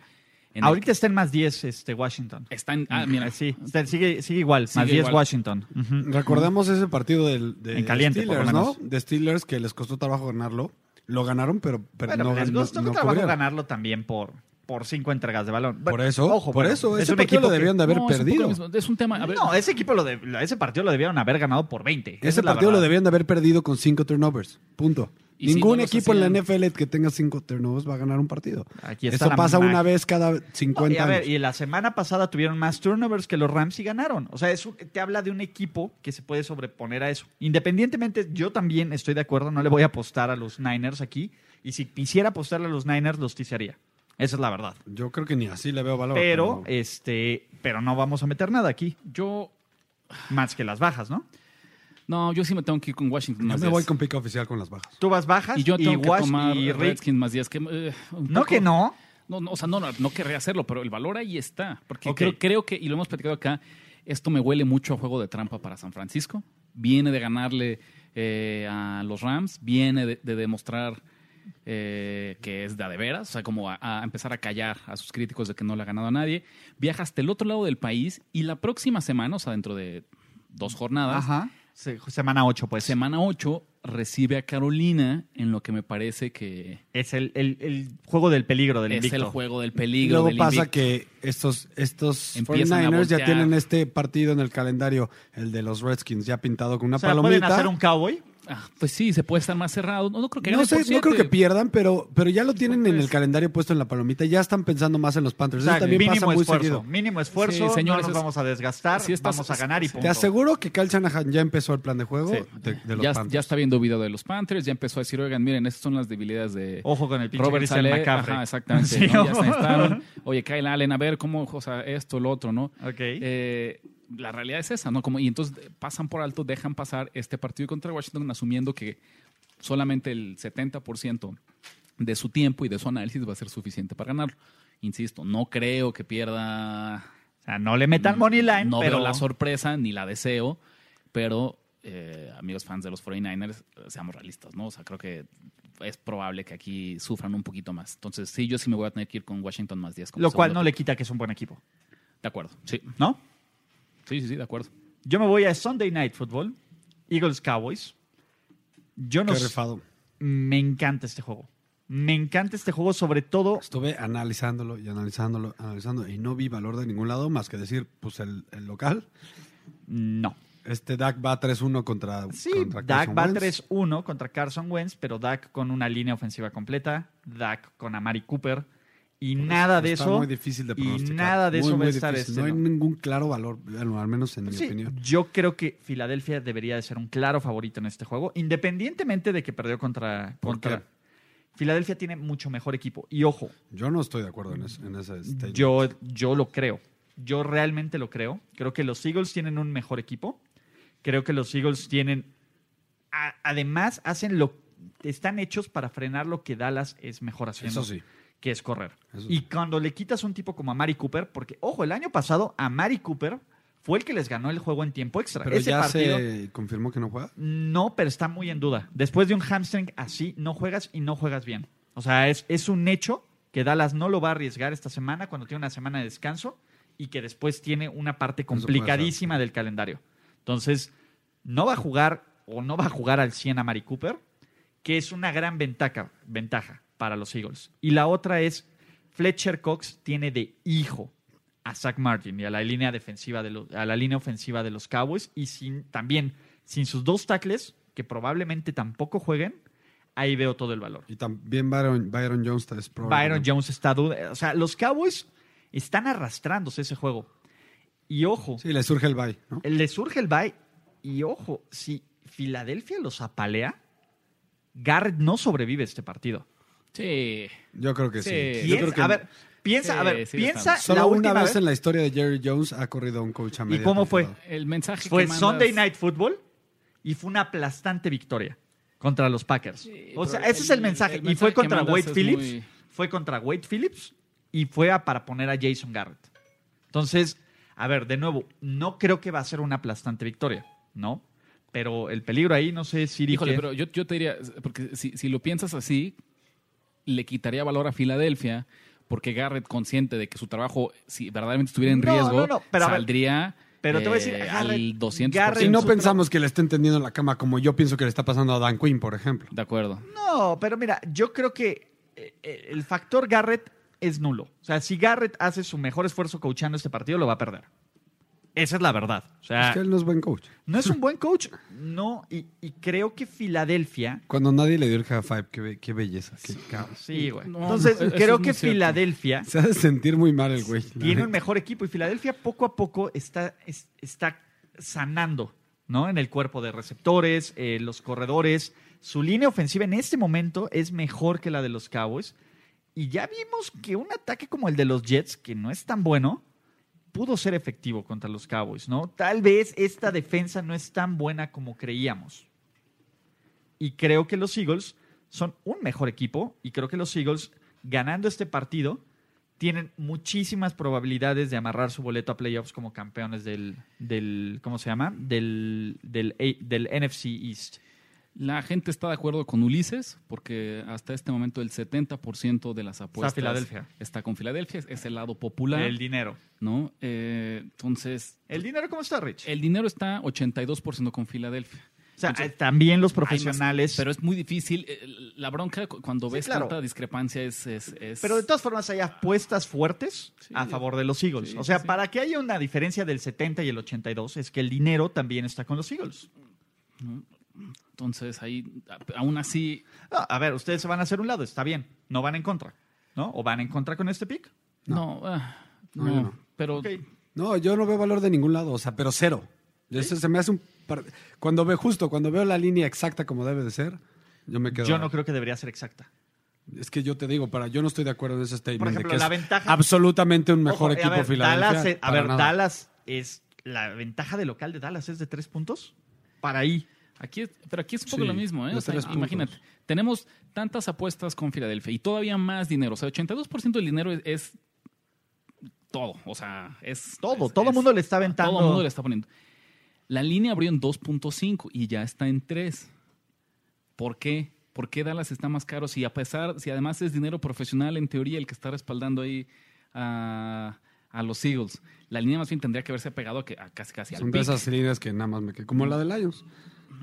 En el Ahorita está en más 10 este, Washington. Está en, ah, mira, sí, está- sigue, sigue igual, Sigue más 10 igual. Washington. Ujú. Recordemos ese partido del, de En caliente, Steelers, ¿no? De Steelers que les costó trabajo ganarlo. Lo ganaron, pero, pero Bueno, no, les gan- no- costó no trabajo cubrieron. ganarlo también por, por cinco entregas de balón. Por eso, ojo, por bueno, eso, es ese un partido equipo lo debieron de haber No, es un poco perdido. Es un tema. a ver, No, ese equipo lo de- ese partido lo debieron haber ganado por 20. Esa Ese es partido lo debían de haber perdido con cinco turnovers. Punto. Si Ningún no equipo en la NFL que tenga cinco turnovers va a ganar un partido. Aquí está Eso pasa mag- una vez cada 50 No, y a ver, años. y la semana pasada tuvieron más turnovers que los Rams y ganaron. O sea, eso te habla de un equipo que se puede sobreponer a eso. Independientemente, yo también estoy de acuerdo, no le voy a apostar a los Niners aquí. Y si quisiera apostarle a los Niners, los ticearía. Esa es la verdad. Yo creo que ni así le veo valor. Pero, este, pero no vamos a meter nada aquí. yo. Más que las bajas, ¿no? No, yo sí me tengo que ir con Washington yo más me 10. voy con pica oficial con las bajas. Tú vas bajas Y yo tengo que Wash- tomar y Redskins más 10. Que, eh, No poco- que no. No, no, o sea, no, no, no querría hacerlo, pero el valor ahí está. Porque creo, creo que, y lo hemos platicado acá, esto me huele mucho a juego de trampa para San Francisco. Viene de ganarle eh, a los Rams, viene de, de demostrar eh, que es de a de veras, o sea, como a, a empezar a callar a sus críticos de que no le ha ganado a nadie. Viaja hasta el otro lado del país y la próxima semana, o sea, dentro de dos jornadas, Ajá. Se- Semana 8, pues. semana 8, recibe a Carolina en lo que me parece que es el, el- el juego del peligro del es invicto. el juego del Y peligro. luego del pasa invicto. que estos, estos Empiezan a 49ers ya tienen este partido en el calendario, el de los Redskins, ya pintado con una o sea, pueden palomita. hacer un cowboy. Ah, pues sí, se puede estar más cerrado. No, no creo que No sé, no creo que pierdan, pero, pero ya lo tienen en Pues- el calendario puesto en la palomita. Ya están pensando más en los Panthers. Eso Exacto, también mínimo pasa muy esfuerzo. seguido. Mínimo esfuerzo. Sí, señores, no nos es- vamos a desgastar. sí estás- vamos a ganar y punto. Te aseguro que Kyle Shanahan ya empezó el plan de juego Sí. de, de los ya, Panthers. ya está viendo video de los Panthers, ya empezó a decir, oigan, miren, estas son las debilidades de Ojo con el pinche Robert Saleh. Ajá, exactamente. Sí, ¿no? Ya se necesitaron. Oye, Kyle Allen, a ver cómo, o sea, esto, lo otro, ¿no? Ok. Eh, la realidad es esa, ¿no? Como, y entonces eh, pasan por alto, dejan pasar este partido contra Washington asumiendo que solamente el 70% de su tiempo y de su análisis va a ser suficiente para ganarlo. Insisto, no creo que pierda O sea, no le metan money line, No pero veo la sorpresa ni la deseo, pero eh, amigos fans de los 49ers, eh, seamos realistas, ¿no? O sea, creo que es probable que aquí sufran un poquito más. Entonces, sí, yo sí me voy a tener que ir con Washington más 10. como lo cual no le quita que es un buen equipo, De acuerdo, sí. ¿no? Sí, sí, sí, de acuerdo. Yo me voy a Sunday Night Football, Eagles Cowboys. Yo no Qué rifado. me encanta este juego. Me encanta este juego, sobre todo. Estuve analizándolo y analizándolo, analizando y no vi valor de ningún lado más que decir, pues el, el local. No. Este Dak va 3-1 contra, Sí, contra Dak va Wentz. 3-1 contra Carson Wentz, pero Dak con una línea ofensiva completa, Dak con Amari Cooper y nada de Está eso. muy difícil de y nada de Muy, eso va a estar este, No hay ningún claro valor, al menos en mi Sí, opinión. yo creo que Filadelfia debería de ser un claro favorito en este juego, independientemente de que perdió contra... ¿Por contra qué? Filadelfia tiene mucho mejor equipo. Y ojo, Yo no estoy de acuerdo en, eso, en ese statement. yo, yo lo creo. Yo realmente lo creo. Creo que los Eagles tienen un mejor equipo. Creo que los Eagles tienen... a- además, hacen lo... Están hechos para frenar lo que Dallas es mejor haciendo. Eso sí. Que es correr. Eso Y cuando le quitas un tipo como a Mari Cooper, porque, ojo, el año pasado a Mari Cooper fue el que les ganó el juego en tiempo extra. Pero Ese ya partido, se confirmó que no juega. no, pero está muy en duda. Después de un hamstring así, no juegas y no juegas bien. O sea, es, es un hecho que Dallas no lo va a arriesgar esta semana cuando tiene una semana de descanso y que después tiene una parte complicadísima del calendario. Entonces, no va a jugar o no va a jugar al 100 a Mari Cooper, que es una gran ventaja, ventaja para los Eagles. Y la otra es, Fletcher Cox tiene de hijo a Zach Martin y a la línea defensiva de los, a la línea ofensiva de los Cowboys y sin también sin sus dos tackles que probablemente tampoco jueguen ahí veo todo el valor Y también Byron, Byron Jones es probable. Byron Jones está duda o sea los Cowboys están arrastrándose ese juego y ojo Sí, le surge el bye, ¿no? le surge el bye y ojo si Filadelfia los apalea Garrett no sobrevive este partido Sí. Yo creo que sí. Sí. Yo Piensa- creo que a ver piensa Sí, a ver sí, piensa la solo una vez, vez, en la historia de Jerry Jones ha corrido un coach a media cómo fue? El mensaje fue que mandas- Sunday Night Football y fue una aplastante victoria contra los Packers. Sí, o sea, ese es el mensaje. el y mensaje fue contra Wade Phillips. muy- Fue contra Wade Phillips y fue a- para poner a Jason Garrett. Entonces, a ver, de nuevo, no creo que va a ser una aplastante victoria, ¿no? Pero el peligro ahí, no sé, Siri. Híjole, que- pero yo, yo te diría, porque si, si lo piensas así, le quitaría valor a Filadelfia, porque Garrett, consciente de que su trabajo, si verdaderamente estuviera en riesgo, no, no, pero saldría pero te voy a decir, eh, Garrett- al 200%. Garrett Y no pensamos que le estén tendiendo la cama como yo pienso que le está pasando a Dan Quinn, por ejemplo. De acuerdo. No, pero mira, yo creo que eh, eh, el factor Garrett es nulo. O sea, si Garrett hace su mejor esfuerzo coachando este partido, lo va a perder. Esa es la verdad. O sea, Es que él no es buen coach. no es un buen coach. No, y, y creo que Filadelfia. Cuando nadie le dio el high five, qué, qué belleza. Qué cabrón. Sí, güey. No, Entonces, no, creo es que. Filadelfia Se ha de sentir muy mal el güey. tiene un mejor equipo y Filadelfia poco a poco está, es- está sanando, ¿no? En el cuerpo de receptores, eh, los corredores. Su línea ofensiva en este momento es mejor que la de los Cowboys. Y ya vimos que un ataque como el de los Jets, que no es tan bueno, pudo ser efectivo contra los Cowboys, ¿no? Tal vez esta defensa no es tan buena como creíamos. Y creo que los Eagles son un mejor equipo y creo que los Eagles, ganando este partido, tienen muchísimas probabilidades de amarrar su boleto a playoffs como campeones del, del ¿cómo se llama? Del, del, A- del NFC East. La gente está de acuerdo con Ulises, porque hasta este momento el 70% de las apuestas Filadelfia. está con Filadelfia, es el lado popular, El dinero. ¿no? Eh, entonces, ¿El dinero cómo está, Rich? el dinero está 82% con Filadelfia. o sea, entonces, eh, también los más, profesionales. pero es muy difícil. eh, La bronca cu- cuando Sí, ves claro. tanta discrepancia es... es- es- Pero de todas formas hay apuestas fuertes Sí. a favor de los Eagles. Sí, o sea, para que haya una diferencia del 70 y el 82 es que el dinero también está con los Eagles. Entonces ahí, aún así, a ver, ustedes se van a hacer un lado, está bien. No van en contra, ¿no? ¿O van en contra con este pick? no, ah, No, no. pero. No, yo no veo valor de ningún lado, o sea, pero cero. Eso se me hace un... par- Cuando veo justo, cuando veo la línea exacta como debe de ser, yo me quedo... Yo no creo que debería ser exacta. Es que yo te digo, para, yo no estoy de acuerdo en ese statement. Por de ejemplo, es la ventaja- Absolutamente un mejor Ojo, equipo a ver, Filadelfia. Dallas, eh, a ver, nada. Dallas es la ventaja de local de Dallas es de tres puntos. Para ahí. Aquí, es- pero aquí es un poco Sí, lo mismo, ¿eh? de O sea, imagínate, tenemos tantas apuestas con Filadelfia y todavía más dinero. O sea, 82% del dinero es, es todo. O sea, es. Todo, es- todo el mundo le está aventando. Todo el mundo le está poniendo. La línea abrió en 2.5 y ya está en 3. ¿Por qué? ¿Por qué Dallas está más caro? Si a pesar, si además es dinero profesional, en teoría, el que está respaldando ahí a, a los Eagles. La línea más bien tendría que haberse pegado a, que, a casi casi al Son de pick. esas líneas que nada más me quedé. Como la de Lions.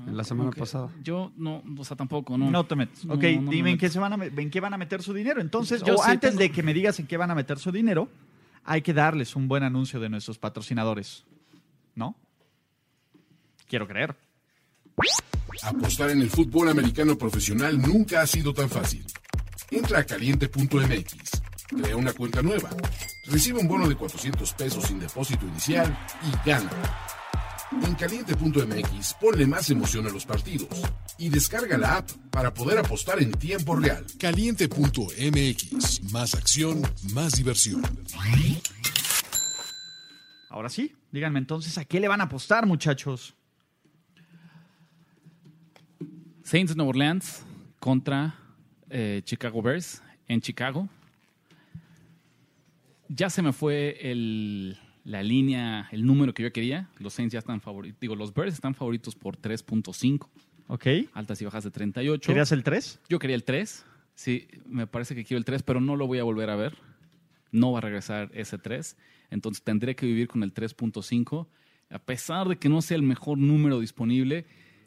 En la semana pasada. Yo no, o sea, tampoco, no. No te metes. No, ok, no me dime en qué, se van a, en qué van a meter su dinero. Entonces, Yo o sí antes tengo- de que me digas en qué van a meter su dinero, hay que darles un buen anuncio de nuestros patrocinadores. ¿No? Quiero creer. Apostar en el fútbol americano profesional nunca ha sido tan fácil. Entra a caliente.mx, crea una cuenta nueva, recibe un bono de 400 pesos sin depósito inicial y gana. En caliente.mx ponle más emoción a los partidos y descarga la app para poder apostar en tiempo real. Caliente.mx. Más acción, más diversión. Ahora sí, díganme entonces a qué le van a apostar, muchachos. Saints de Nueva Orleans contra eh, Chicago Bears en Chicago. Ya se me fue el- la línea, el número que yo quería. Los Saints ya están favoritos. Digo, los Bears están favoritos por 3.5. Ok. Altas y bajas de 38. ¿Querías el 3? Yo quería el 3. Sí, me parece que quiero el 3, pero no lo voy a volver a ver. No va a regresar ese 3. Entonces tendré que vivir con el 3.5. A pesar de que no sea el mejor número disponible,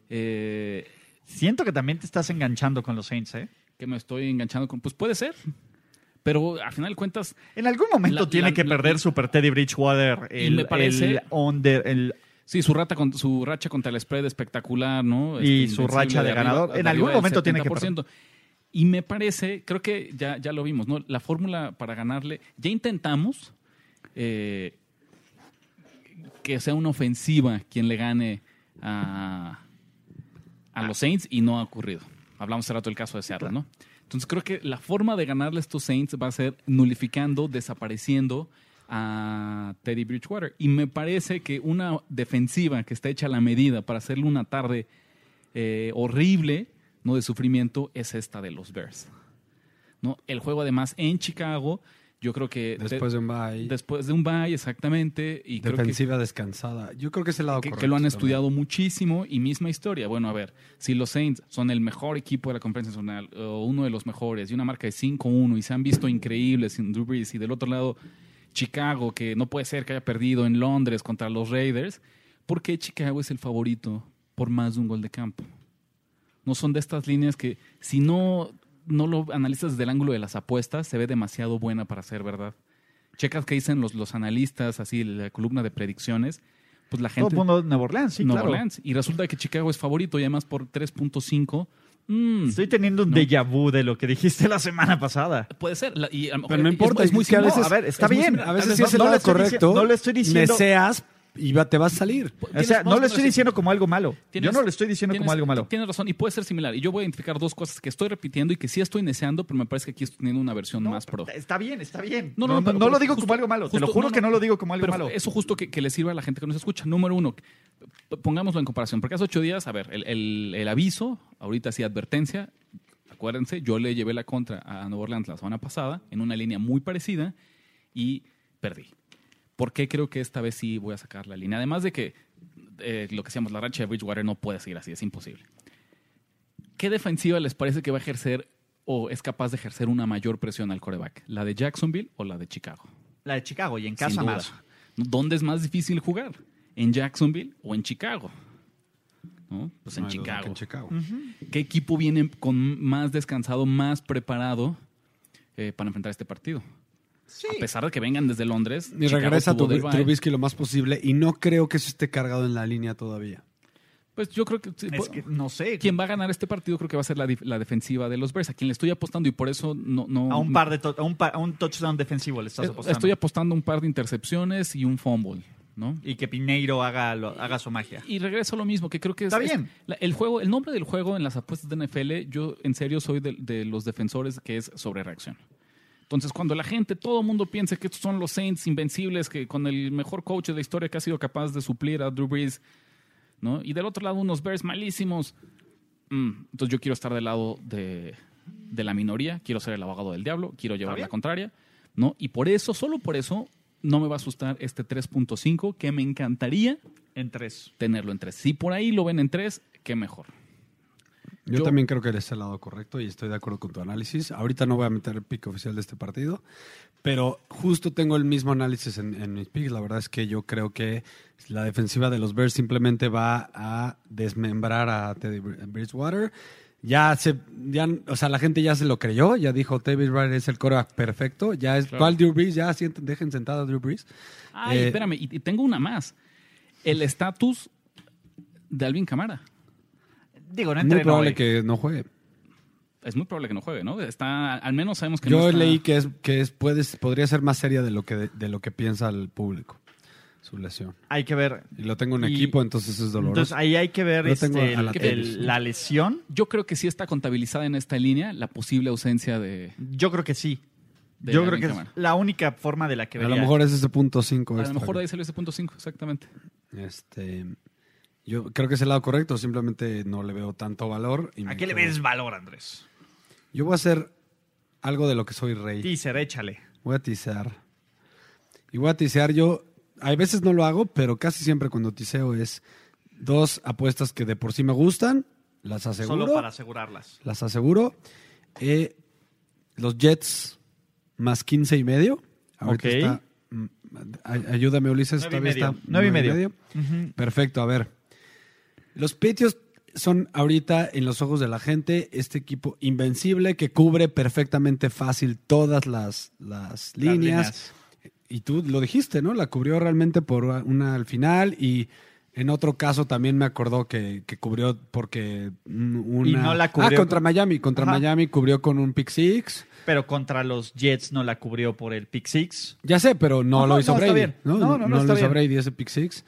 eh, Siento que también te estás enganchando con los Saints, ¿eh? que me estoy enganchando con. Pues puede ser. Pero a final de cuentas, En algún momento La- tiene la- que la- perder Super Teddy Bridgewater. Y El, me parece- el under- el- sí, su, rata con, su racha contra el spread espectacular, ¿no? Y Este, su racha de arriba- ganador. En algún momento tiene que 70%. Y me parece, creo que ya, ya lo vimos, ¿no? La fórmula para ganarle, ya intentamos eh, que sea una ofensiva quien le gane a, a los Saints y no ha ocurrido. Hablamos hace rato del caso de Seattle, ¿no? Entonces creo que la forma de ganarle a estos Saints va a ser nulificando, desapareciendo a Teddy Bridgewater. Y me parece que una defensiva que está hecha a la medida para hacerle una tarde eh, horrible, no de sufrimiento, es esta de los Bears. ¿no? El juego además en Chicago, yo creo que Después de un bye. después de un bye exactamente y creo que defensiva descansada. Yo creo que es el lado que, correcto. que lo han también. estudiado muchísimo y misma historia. Bueno, a ver, si los Saints son el mejor equipo de la conferencia nacional o uno de los mejores y una marca de 5-1 y se han visto increíbles sin Drew Brees y del otro lado Chicago, que no puede ser que haya perdido en Londres contra los Raiders, ¿por qué Chicago es el favorito por más de un gol de campo? No son de estas líneas que si no, no lo analizas desde el ángulo de las apuestas, se ve demasiado buena para ser verdad. Checas que dicen los, los analistas, así, la columna de predicciones, pues la todo gente... el mundo de Nueva Orleans, sí, Nueva claro. Orleans. Y resulta que Chicago es favorito y además por 3.5. mm, Estoy teniendo un No. déjà vu de lo que dijiste la semana pasada. puede ser. La- y a lo mejor Pero no importa, es, muy es que a veces, a ver, está muy bien. a veces sí es el no lado correcto. no le estoy diciendo- Meseas y va- te va a salir. O sea, no lo a estoy diciendo como algo malo. Tienes- Yo no lo estoy diciendo como algo malo. Tienes razón, y puede ser similar. Y yo voy a identificar dos cosas que estoy repitiendo y que sí estoy neceando, pero me parece que aquí estoy teniendo una versión más pro. Está bien, está bien. No, No, no, no, pero- no lo digo justo- como algo malo. Te lo justo- juro no, que no. no lo digo como algo Pero malo. eso justo que, que le sirva a la gente que nos escucha. Número uno, pongámoslo en comparación. Porque hace ocho días, a ver, el, el- el aviso, ahorita sí advertencia, acuérdense, yo le llevé la contra a Nueva Orleans la semana pasada en una línea muy parecida y perdí. ¿Por qué creo que esta vez sí voy a sacar la línea? Además de que eh, lo que decíamos, la racha de Bridgewater no puede seguir así, es imposible. ¿Qué defensiva les parece que va a ejercer o es capaz de ejercer una mayor presión al coreback? ¿La de Jacksonville o la de Chicago? La de Chicago y en casa más. ¿Dónde es más difícil jugar? ¿En Jacksonville o en Chicago? ¿No? Pues No Chicago. en Chicago. ¿Qué equipo viene con más descansado, más preparado eh, para enfrentar este partido? A pesar de que vengan desde Londres, Y Chicago regresa tu. Trubisky lo más posible y no creo que eso esté cargado en la línea todavía. Pues yo creo que, Es pues, que no sé. quien va a ganar este partido creo que va a ser la, defensiva de los Bears, a quien le estoy apostando y por eso no... no A un par de a un, pa- a un touchdown defensivo le estás Eh, apostando. Estoy apostando un par de intercepciones y un fumble, ¿no? y que Pineiro haga, lo- haga su magia. Y regreso a lo mismo, que creo que es, Está es- bien. la- el juego, el nombre del juego en las apuestas de NFL, yo en serio soy de, de los defensores que es sobre reacción. Entonces, cuando la gente, todo el mundo piensa que estos son los Saints invencibles, que con el mejor coach de la historia que ha sido capaz de suplir a Drew Brees, ¿no? Y del otro lado unos Bears malísimos. mm, entonces yo quiero estar del lado de, de la minoría, quiero ser el abogado del diablo, quiero llevar la contraria, ¿no? Y por eso, solo por eso, no me va a asustar este 3.5, que me encantaría En tres. tenerlo en 3. Si por ahí lo ven en 3, qué mejor. Yo, Yo- también creo que eres el lado correcto y estoy de acuerdo con tu análisis. Ahorita no voy a meter el pick oficial de este partido, pero justo tengo el mismo análisis en, en mis picks. La verdad es que yo creo que la defensiva de los Bears simplemente va a desmembrar a Teddy Br- Bridgewater. Ya se, ya, o sea, la gente ya se lo creyó, ya dijo Teddy Bridgewater es el coreback perfecto. Ya es, Claro. ¿cuál Drew Brees? Ya sienten, dejen sentado a Drew Brees. Ay, Eh, espérame, y, y tengo una más. El estatus de Alvin Camara. Digo, no Muy probable hoy. que no juegue. Es muy probable que no juegue, ¿no? Está, al menos sabemos que Yo no está- leí que es que es puedes podría ser más seria de lo que de, lo que piensa el público su lesión. Hay que ver. Y lo tengo en Y- equipo, entonces es doloroso. Entonces ahí hay que ver este, la la lesión. Yo creo que sí está contabilizada en esta línea la posible ausencia de... Yo creo que sí. Yo creo que es la única forma de la que a lo mejor es ese punto 5 A lo mejor de ahí salió ese punto 5, exactamente. Este yo creo que es el lado correcto, simplemente no le veo tanto valor y ¿A qué le ves valor, Andrés? Yo voy a hacer algo de lo que soy rey. Teaser, échale. Voy a tisear. Y voy a tisear yo. A veces no lo hago, pero casi siempre cuando tiseo es dos apuestas que de por sí me gustan. Las aseguro. Solo para asegurarlas. Las aseguro. Eh, los Jets más 15 y medio. Ahorita Ok. está, mm, ay- ayúdame, Ulises. Nueve y todavía medio. está Nueve y nueve medio. Perfecto, a ver. Los Patriots son ahorita en los ojos de la gente este equipo invencible que cubre perfectamente fácil todas las, las Las líneas. Y tú lo dijiste, ¿no? La cubrió realmente por una al final y en otro caso también me acordó que, que cubrió porque una... Y no la cubrió Ah, contra con- Miami. Contra Ajá. Miami cubrió con un pick six. Pero contra los Jets no la cubrió por el pick six. Ya sé, pero no, No, lo hizo no, está Brady. bien. ¿no? No, no, lo hizo bien. Brady ese pick six.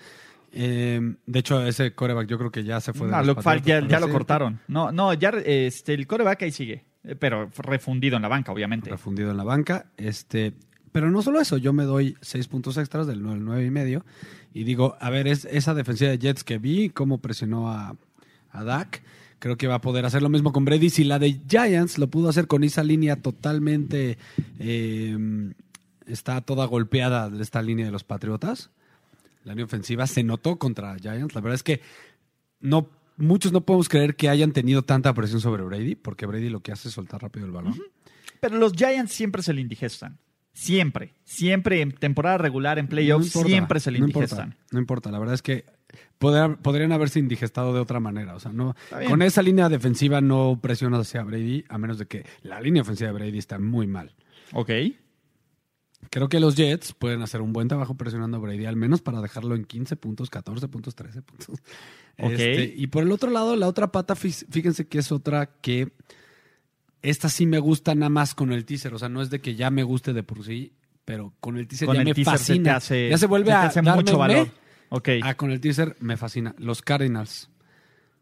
Eh, de hecho, ese coreback yo creo que ya se fue de No, los Luke Falk ya, lo cortaron. No, no, ya este, el coreback ahí sigue. eh, Pero refundido en la banca, obviamente. refundido en la banca. Este, pero no solo eso, yo me doy seis puntos extras del 9, nueve y medio y digo, a ver, es esa defensiva de Jets que vi, cómo presionó a, a Dak, creo que va a poder hacer lo mismo con Brady. Si la de Giants lo pudo hacer con esa línea totalmente, eh, está toda golpeada de esta línea de los Patriotas, línea ofensiva se notó contra Giants. La verdad es que no muchos no podemos creer que hayan tenido tanta presión sobre Brady, porque Brady lo que hace es soltar rápido el balón. Pero los Giants siempre se le indigestan. Siempre. Siempre en temporada regular, en playoffs, No siempre se le no indigestan. importa, no importa, la verdad es que podrían haberse indigestado de otra manera. O sea, no, con esa línea defensiva no presionas hacia Brady, a menos de que la línea ofensiva de Brady está muy mal. Ok. Creo que los Jets pueden hacer un buen trabajo presionando a Brady, al menos para dejarlo en 15 puntos, 14 puntos, 13 puntos. Este, y por el otro lado, la otra pata, fí- fíjense que es otra que esta sí me gusta nada más con el teaser. O sea, no es de que ya me guste de por sí, pero con el teaser Con ya el me teaser se te fascina. hace, ya se vuelve se a hace darme mucho valor. Ok. Ah, con el teaser me fascina. Los Cardinals.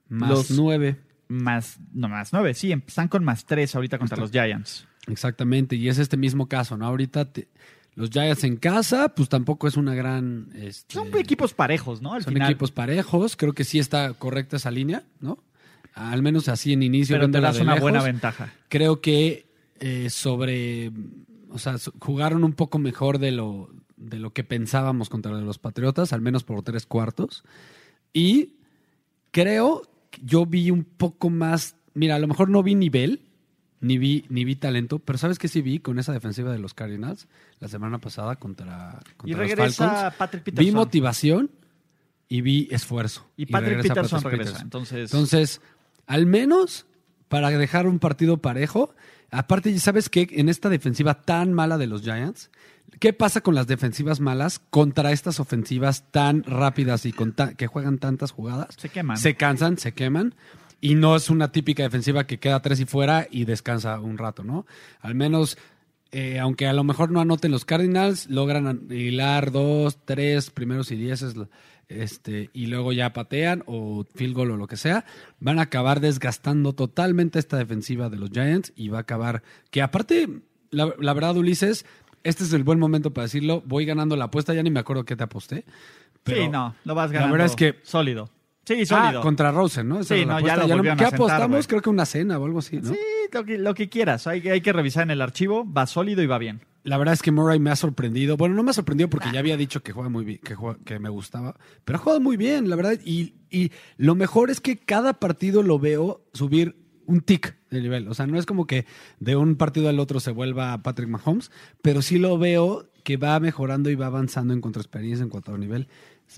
Más Los- nueve. Más, no, más nueve. Sí, están con más tres ahorita contra los Giants. Exactamente. Y es este mismo caso, ¿no? Ahorita te- los Giants en casa, pues tampoco es una gran. este, Son equipos parejos, ¿no? Al son final. equipos parejos. Creo que sí está correcta esa línea, ¿no? Al menos así en inicio. pero te das una lejos. buena ventaja. Creo que eh, sobre. O sea, jugaron un poco mejor de lo, de lo que pensábamos contra los Patriotas, al menos por tres cuartos. Y creo que yo vi un poco más. Mira, a lo mejor no vi nivel, ni vi, ni vi talento, pero ¿sabes qué sí vi con esa defensiva de los Cardinals la semana pasada contra, contra Y los Falcons? Patrick Vi Peterson. motivación y vi esfuerzo. Y Patrick regresa Peterson Patrick regresa. Entonces, entonces, al menos para dejar un partido parejo, aparte, ¿sabes qué? En esta defensiva tan mala de los Giants, ¿qué pasa con las defensivas malas contra estas ofensivas tan rápidas y con ta- que juegan tantas jugadas? se queman. Se cansan, se queman. Y no es una típica defensiva que queda tres y fuera y descansa un rato, ¿no? Al menos, eh, aunque a lo mejor no anoten los Cardinals, logran hilar dos, tres primeros y dieces este, y luego ya patean o field goal o lo que sea, van a acabar desgastando totalmente esta defensiva de los Giants y va a acabar, que aparte, la, la verdad, Ulises, este es el buen momento para decirlo, voy ganando la apuesta, ya ni me acuerdo qué te aposté. Pero sí, no, lo vas la ganando. verdad es que- Sólido. Sí, Ah, sólido. contra Rosen, ¿no? Esa Sí, no, ya lo volvieron ¿Qué a sentar, apostamos? Creo que una cena o algo así, ¿no? Sí, lo que, lo que quieras. Hay, que- hay que revisar en el archivo. Va sólido y va bien. la verdad es que Murray me ha sorprendido. Bueno, no me ha sorprendido porque ya había dicho que juega muy bien, que, juega- que me gustaba, pero ha jugado muy bien, la verdad. Y, y lo mejor es que cada partido lo veo subir un tic de nivel. O sea, no es como que de un partido al otro se vuelva Patrick Mahomes, pero sí lo veo que va mejorando y va avanzando en cuanto a experiencia, en cuanto a nivel.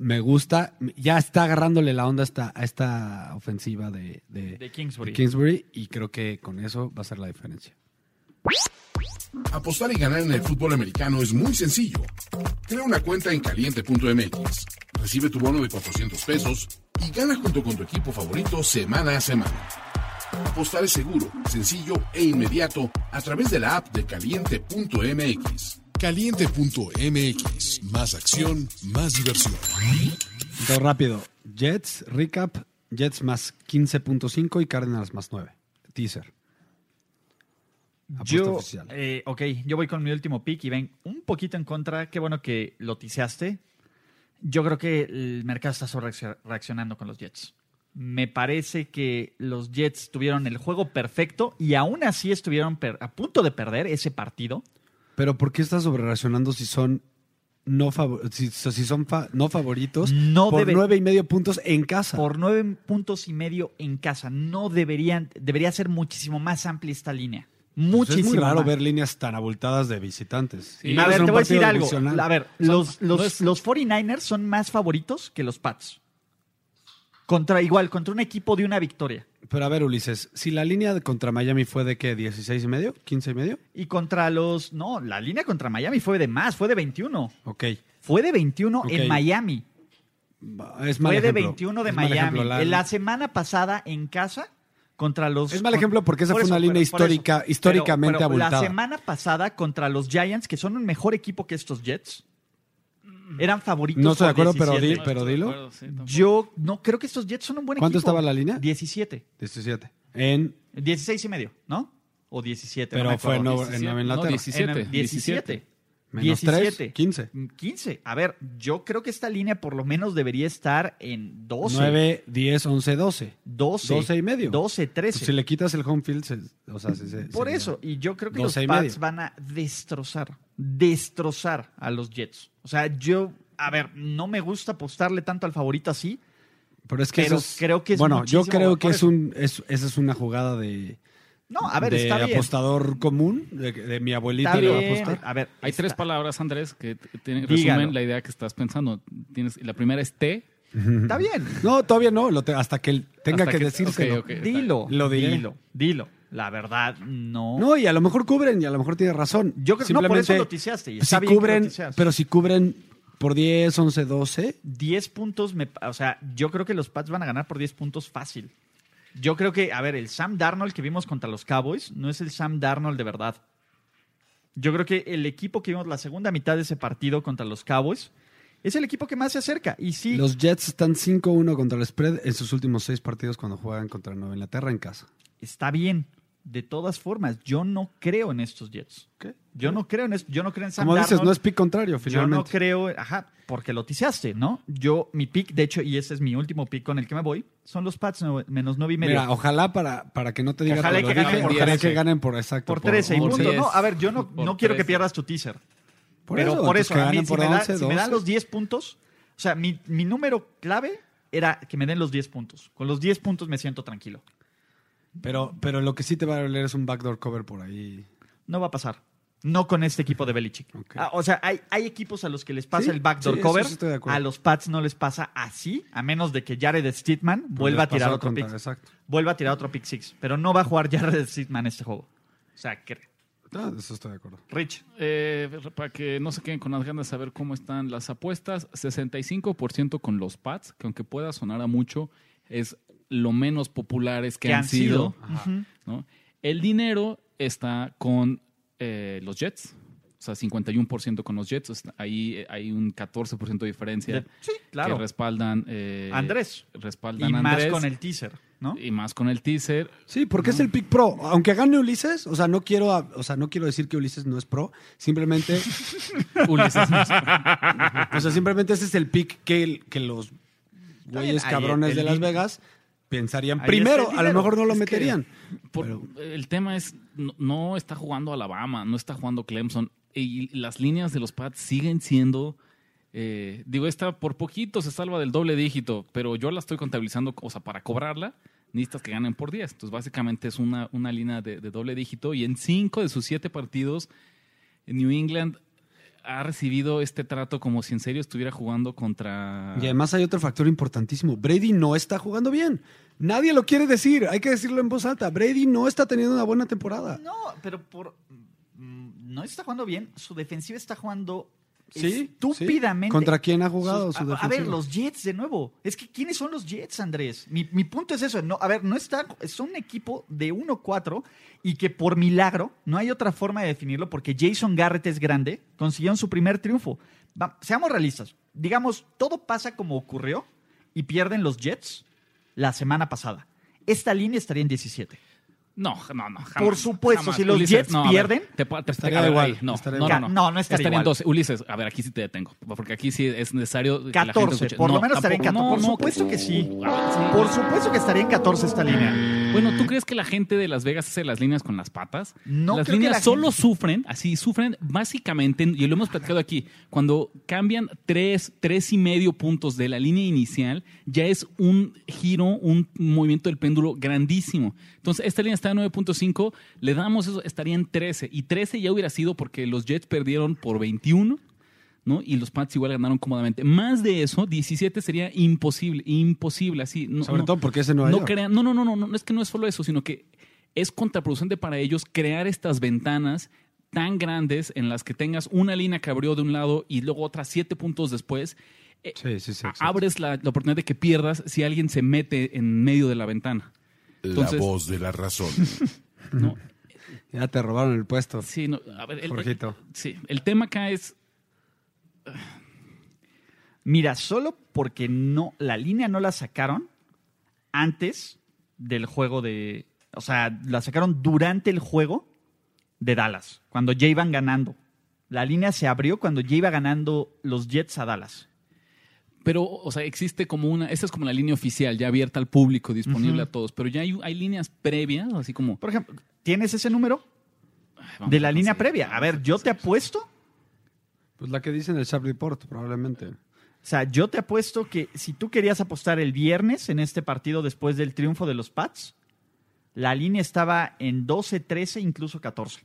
Me gusta, ya está agarrándole la onda a esta, a esta ofensiva de, de, De Kingsbury. de Kingsbury y creo que con eso va a ser la diferencia. Apostar y ganar en el fútbol americano es muy sencillo. Crea una cuenta en caliente.mx, recibe tu bono de 400 pesos y gana junto con tu equipo favorito semana a semana. Apostar es seguro, sencillo e inmediato a través de la app de caliente.mx. Caliente.mx. Más acción, más diversión. Todo rápido. Jets, recap. Jets más 15.5 y Cardinals más 9. Teaser. Apuesta Yo, oficial. eh, ok, yo voy con mi último pick y ven un poquito en contra. Qué bueno que lo tiseaste. Yo creo que el mercado está sobre reaccionando con los Jets. Me parece que los Jets tuvieron el juego perfecto y aún así estuvieron a punto de perder ese partido. Pero ¿por qué estás sobrereaccionando si son no favor- si, si son fa- no favoritos No por debe- nueve y medio puntos en casa? Por nueve puntos y medio en casa. No deberían, debería ser muchísimo más amplia esta línea. Pues Muchísimo es muy raro más. ver líneas tan abultadas de visitantes. Sí. Y A ver, te voy a decir algo. divisional. A ver, los, los, no es- los 49ers son más favoritos que los Pats. Contra, igual, contra un equipo de una victoria. Pero a ver, Ulises, si la línea contra Miami fue de qué, 16 y medio, 15 y medio, Y contra los. No, la línea contra Miami fue de más, fue de 21. ok. Fue de 21 Ok. en Miami. Es mal Fue de ejemplo. 21 de Es Miami. La- En la semana pasada en casa contra los. Es mal ejemplo porque esa por fue una línea pero- histórica- Pero- históricamente pero abultada. La semana pasada contra los Giants, que son un mejor equipo que estos Jets, eran favoritos. No estoy de acuerdo, pero 17. di- pero dilo. No estoy de acuerdo, sí, tampoco. Yo no creo que estos Jets son un buen ¿Cuánto equipo. estaba la línea? 17. 17. En, 16 y medio, ¿no? O 17. pero no me fue en acuerdo. Nueva, en 17, Nueva no, Inglaterra. 17. En el 17. Menos 3, 15. 15. A ver, yo creo que esta línea por lo menos debería estar en 12. 9, 10, 11, 12. 12. 12 y medio. 12, 13. Pues si le quitas el home field, se- o sea, se- se- Por sería- eso, y yo creo que 12 y los Pats medio. van a destrozar, destrozar a los Jets. O sea, yo, a ver, no me gusta apostarle tanto al favorito así. Pero es que pero eso es- creo que es Bueno, yo creo que es un, es, esa es una jugada de, No, a ver, de está bien. apostador común, de, de mi abuelita Está le va a apostar. A ver, Hay está- tres palabras, Andrés, que Dígalo. resumen la idea que estás pensando. Tienes, la primera es T. Está bien. No, todavía no, lo te- hasta que él tenga Hasta que, decírselo. Dilo. Lo diré. Dilo. Dilo. La verdad, no. No, y a lo mejor cubren y a lo mejor tiene razón. Yo creo que no, por eso tiseaste. Y si está bien que lo cubren, tiseas. pero si cubren por 10, 11, 12, 10 puntos, me, o sea, yo creo que los Pats van a ganar por 10 puntos fácil. Yo creo que, a ver, el Sam Darnold que vimos contra los Cowboys no es el Sam Darnold de verdad. Yo creo que el equipo que vimos la segunda mitad de ese partido contra los Cowboys es el equipo que más se acerca. Y sí, los Jets están 5-1 contra el spread en sus últimos seis partidos cuando juegan contra Nueva Inglaterra en casa. está bien. De todas formas, yo no creo en estos Jets. ¿Qué? Yo no creo en esto. Yo no creo en Sam Como dices, Darnold. no es pick contrario, Yo finalmente. no creo, ajá, porque lo tiseaste, ¿no? Yo, mi pick, de hecho, y ese es mi último pick con el que me voy, son los Pats menos nueve y medio. Mira, ojalá para, para que no te diga Ojalá que que ganen dije, por ojalá 13. que ganen por exacto. por 13 y por punto. 10. No, a ver, yo no, no quiero que 13. pierdas tu teaser. Por pero eso, por eso, a mí, si, por me, da- 11, si me dan 12. los 10 puntos, o sea, mi, mi número clave era que me den los 10 puntos. Con los 10 puntos me siento tranquilo. Pero, pero lo que sí te va a doler es un backdoor cover por ahí. No va a pasar. No con este equipo de Belichick. Ah, o sea, hay, hay equipos a los que les pasa Sí, el backdoor sí, cover. sí estoy de acuerdo. a los Pats no les pasa así, a menos de que Jared Steedman vuelva a tirar otro pick. Exacto. Vuelva a tirar otro pick six. Pero no va a jugar Jared Steedman este juego. O sea, que... Ah, eso estoy de acuerdo. Rich. Eh, para que no se queden con las ganas de saber cómo están las apuestas, 65% con los Pats, que aunque pueda sonar a mucho, es lo menos populares que, han, sido. ¿no? El dinero está con eh, los Jets, o sea, 51% con los Jets. o sea, Ahí eh, hay un 14% de diferencia sí, claro. que respaldan. eh, Andrés. Respaldan Y a más Andrés, con el teaser, ¿no? Y más con el teaser. Sí, porque es el pick pro. Aunque gane Ulises, o sea, no quiero, o sea, no quiero decir que Ulises no es pro, simplemente, Ulises. o sea, simplemente ese es el pick que, el- que los güeyes cabrones el de Las Vegas pensarían ahí primero, a lo mejor no lo Es que- meterían. Por- el tema es, no, no está jugando Alabama, no está jugando Clemson. y las líneas de los Pats siguen siendo. eh, digo, esta por poquito se salva del doble dígito, pero yo la estoy contabilizando, o sea, para cobrarla, necesitas que ganen por 10. Entonces, básicamente es una, una línea de, de doble dígito. Y en cinco de sus siete partidos, New England ha recibido este trato como si en serio estuviera jugando contra. Y además hay otro factor importantísimo. Brady no está jugando bien. Nadie lo quiere decir. Hay que decirlo en voz alta. Brady no está teniendo una buena temporada. No, pero por. mm, No está jugando bien. Su defensiva está jugando Sí, estúpidamente. sí. ¿Contra quién ha jugado Sus- su a, a ver, los Jets de nuevo. Es que ¿quiénes son los Jets, Andrés? Mi, mi punto es eso. No, a ver, no está. Son un equipo de 1-4 y que por milagro, no hay otra forma de definirlo, porque Jason Garrett es grande, consiguieron su primer triunfo. Va- seamos realistas. Digamos, todo pasa como ocurrió y pierden los Jets la semana pasada. Esta línea estaría en 17. No, no, no. jamás, Por supuesto, jamás. si los Jets no, a ver, pierden, te, te- estaría a ver, igual, ahí, no, estaría no, igual. no, no. No, no estaría Estaría en igual. 12. Ulises, a ver, aquí sí te detengo. Porque aquí sí es necesario. que la gente 14. Por lo No, menos estaría en 14. tampoco, por no, no, supuesto que sí. Ver, sí. Por supuesto que estaría en 14 esta línea. Bueno, ¿tú crees que la gente de Las Vegas hace las líneas con las patas? No las creo que líneas la solo gente- sufren, así sufren básicamente, y lo hemos platicado aquí, cuando cambian tres, tres y medio puntos de la línea inicial, ya es un giro, un movimiento del péndulo grandísimo. Entonces, esta línea está en 9.5, le damos eso, estaría en 13, y 13 ya hubiera sido porque los Jets perdieron por 21. ¿No? Y los Pats igual ganaron cómodamente. Más de eso, 17 sería imposible, imposible, así. No, Sobre no- todo porque ese no no crean, no, no, no, no, no, no es que no es solo eso, sino que es contraproducente para ellos crear estas ventanas tan grandes en las que tengas una línea que abrió de un lado y luego otras siete puntos después. Eh, Sí, sí, sí. abres la, la oportunidad de que pierdas si alguien se mete en medio de la ventana. Entonces- la voz de la razón. ¿no? Ya te robaron el puesto. Sí, no, a ver, el, Jorgito. sí, el tema acá es Mira, solo porque no la línea no la sacaron antes del juego de, o sea, la sacaron durante el juego de Dallas, cuando ya iban ganando. La línea se abrió cuando ya iba ganando los Jets a Dallas. Pero, o sea, existe como una, esa es como la línea oficial, ya abierta al público, disponible a todos, pero ya hay, hay líneas previas, así como... Por ejemplo, ¿tienes ese número de la línea previa? A ver, yo te apuesto, Pues la que dice en el Sharp Report, probablemente. o sea, yo te apuesto que si tú querías apostar el viernes en este partido después del triunfo de los Pats, la línea estaba en 12, 13, incluso 14.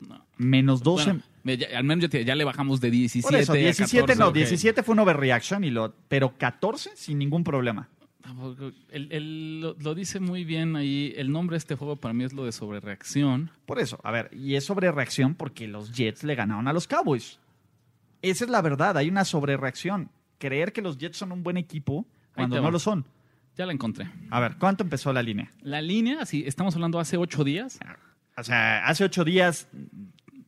No. Menos 12. Bueno, ya- al menos ya, te- ya le bajamos de 17 Por eso, a 17 14, no, ok. 17 fue un overreaction, y lo, pero 14 sin ningún problema. Lo, lo dice muy bien ahí. El nombre de este juego para mí es lo de sobrereacción. Por eso, a ver, y es sobrereacción porque los Jets le ganaron a los Cowboys. Esa es la verdad, hay una sobrereacción. Creer que los Jets son un buen equipo cuando no lo son. Ya la encontré. A ver, ¿cuánto empezó la línea? La línea, así, estamos hablando hace ocho días. O sea, hace ocho días,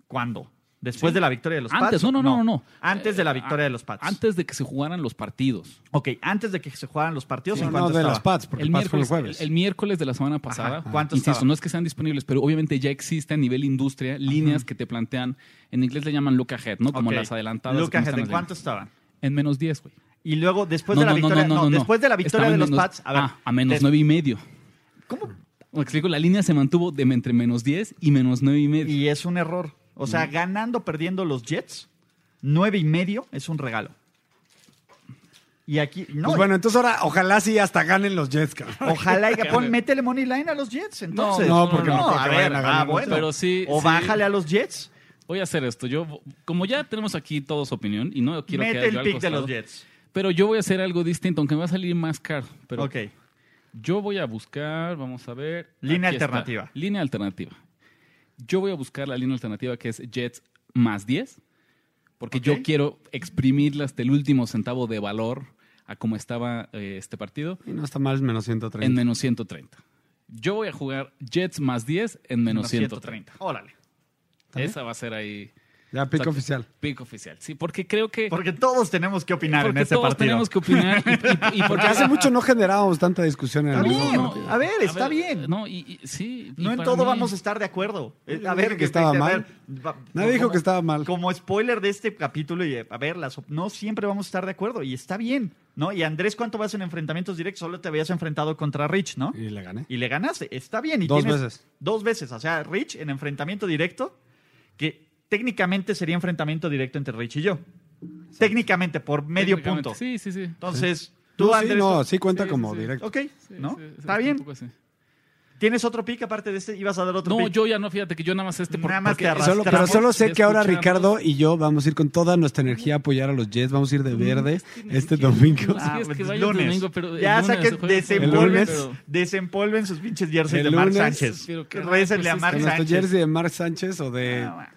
¿cuándo? ¿Después Sí. de la victoria de los Antes, Pats? no, no, no, no, no. Antes de la Eh, victoria a- de los Pats. Antes de que se jugaran los partidos. Ok, antes de que se jugaran los partidos, Sí, ¿en no, de estaba? las Pats, porque El Pats fue el miércoles, jueves. el, el miércoles de la semana pasada. Ajá, ¿cuánto Insisto, estaba? no es que sean disponibles, pero obviamente ya existe a nivel industria líneas que te plantean, en inglés le llaman look ahead, ¿no? Como Ok. las adelantadas. Look ¿cómo ahead, ¿en cuánto estaban? En menos 10, güey. Y luego, después No, de la victoria, no, no, no, no. después de la victoria de los menos- Pats, a ver. Ah, a menos nueve y medio. ¿Cómo? Me explico, la línea se mantuvo de entre menos 10 y menos 9 y medio. Y es un error. O sea, ganando, perdiendo los Jets, nueve y medio es un regalo. Y aquí, no, Pues bueno, entonces ahora ojalá sí hasta ganen los Jets, cabrón. ojalá y pon, métele money line a los Jets, entonces. no, porque no creo a que ver, vayan a ganar ah, bueno. Pero sí, O sí. bájale a los Jets, Voy a hacer esto. Yo, como ya tenemos aquí todos opinión, y no quiero mete quedar yo el al pick de costado, los Jets. Pero yo voy a hacer algo distinto, aunque me va a salir más caro. Pero ok. yo voy a buscar, vamos a ver. Línea está. alternativa. Línea alternativa. Yo voy a buscar la línea alternativa que es Jets más 10, porque yo quiero exprimirla hasta el último centavo de valor a como estaba eh, este partido Y no está mal, menos 130. en menos 130. Yo voy a jugar Jets más 10 en menos 130. Órale. Esa va a ser ahí Ya, pico oficial. pico oficial. Sí, porque creo que Porque todos tenemos que opinar en este todos partido. tenemos que opinar y, y- y porque hace mucho no generábamos tanta discusión en el mismo bien, partido. a ver, está bien. No, y, y- sí. y No en todo mí- vamos a estar de acuerdo. Eh, A Nadie ver, dijo que estaba a mal. va- Nadie dijo como- que estaba mal. Como spoiler de este capítulo, y a ver, las no siempre vamos a estar de acuerdo y está bien, ¿no? Y Andrés, ¿cuánto vas en enfrentamientos directos? Solo te habías enfrentado contra Rich, ¿no? Y le gané. Y le ganaste. Está bien. Y Dos veces. Dos veces. O sea, Rich en enfrentamiento directo que técnicamente sería enfrentamiento directo entre Rich y yo. Técnicamente, por medio Técnicamente, punto. Sí, sí, sí. Entonces, tú, No, sí, Andrés, no, sí cuenta Sí, como sí, sí. directo. ok, Sí, ¿no? sí, sí, Está sí, bien. ¿Tienes otro pick aparte de este? ¿Ibas a dar otro No, pick? yo ya no, fíjate que yo nada más este por, Nada más porque te. Solo, pero solo sé que ahora Ricardo y yo vamos a ir con toda nuestra energía a apoyar a los Jets. Vamos a ir de verde que ni este domingo. no, Ah, es que lunes. domingo, pero el ya saquen, desempolven, lunes. pero- desempolven sus pinches jerseys de Mark lunes, Sánchez. Récenle pues a Mark Con nuestro Sánchez. jersey de Mark Sánchez o de, Ah,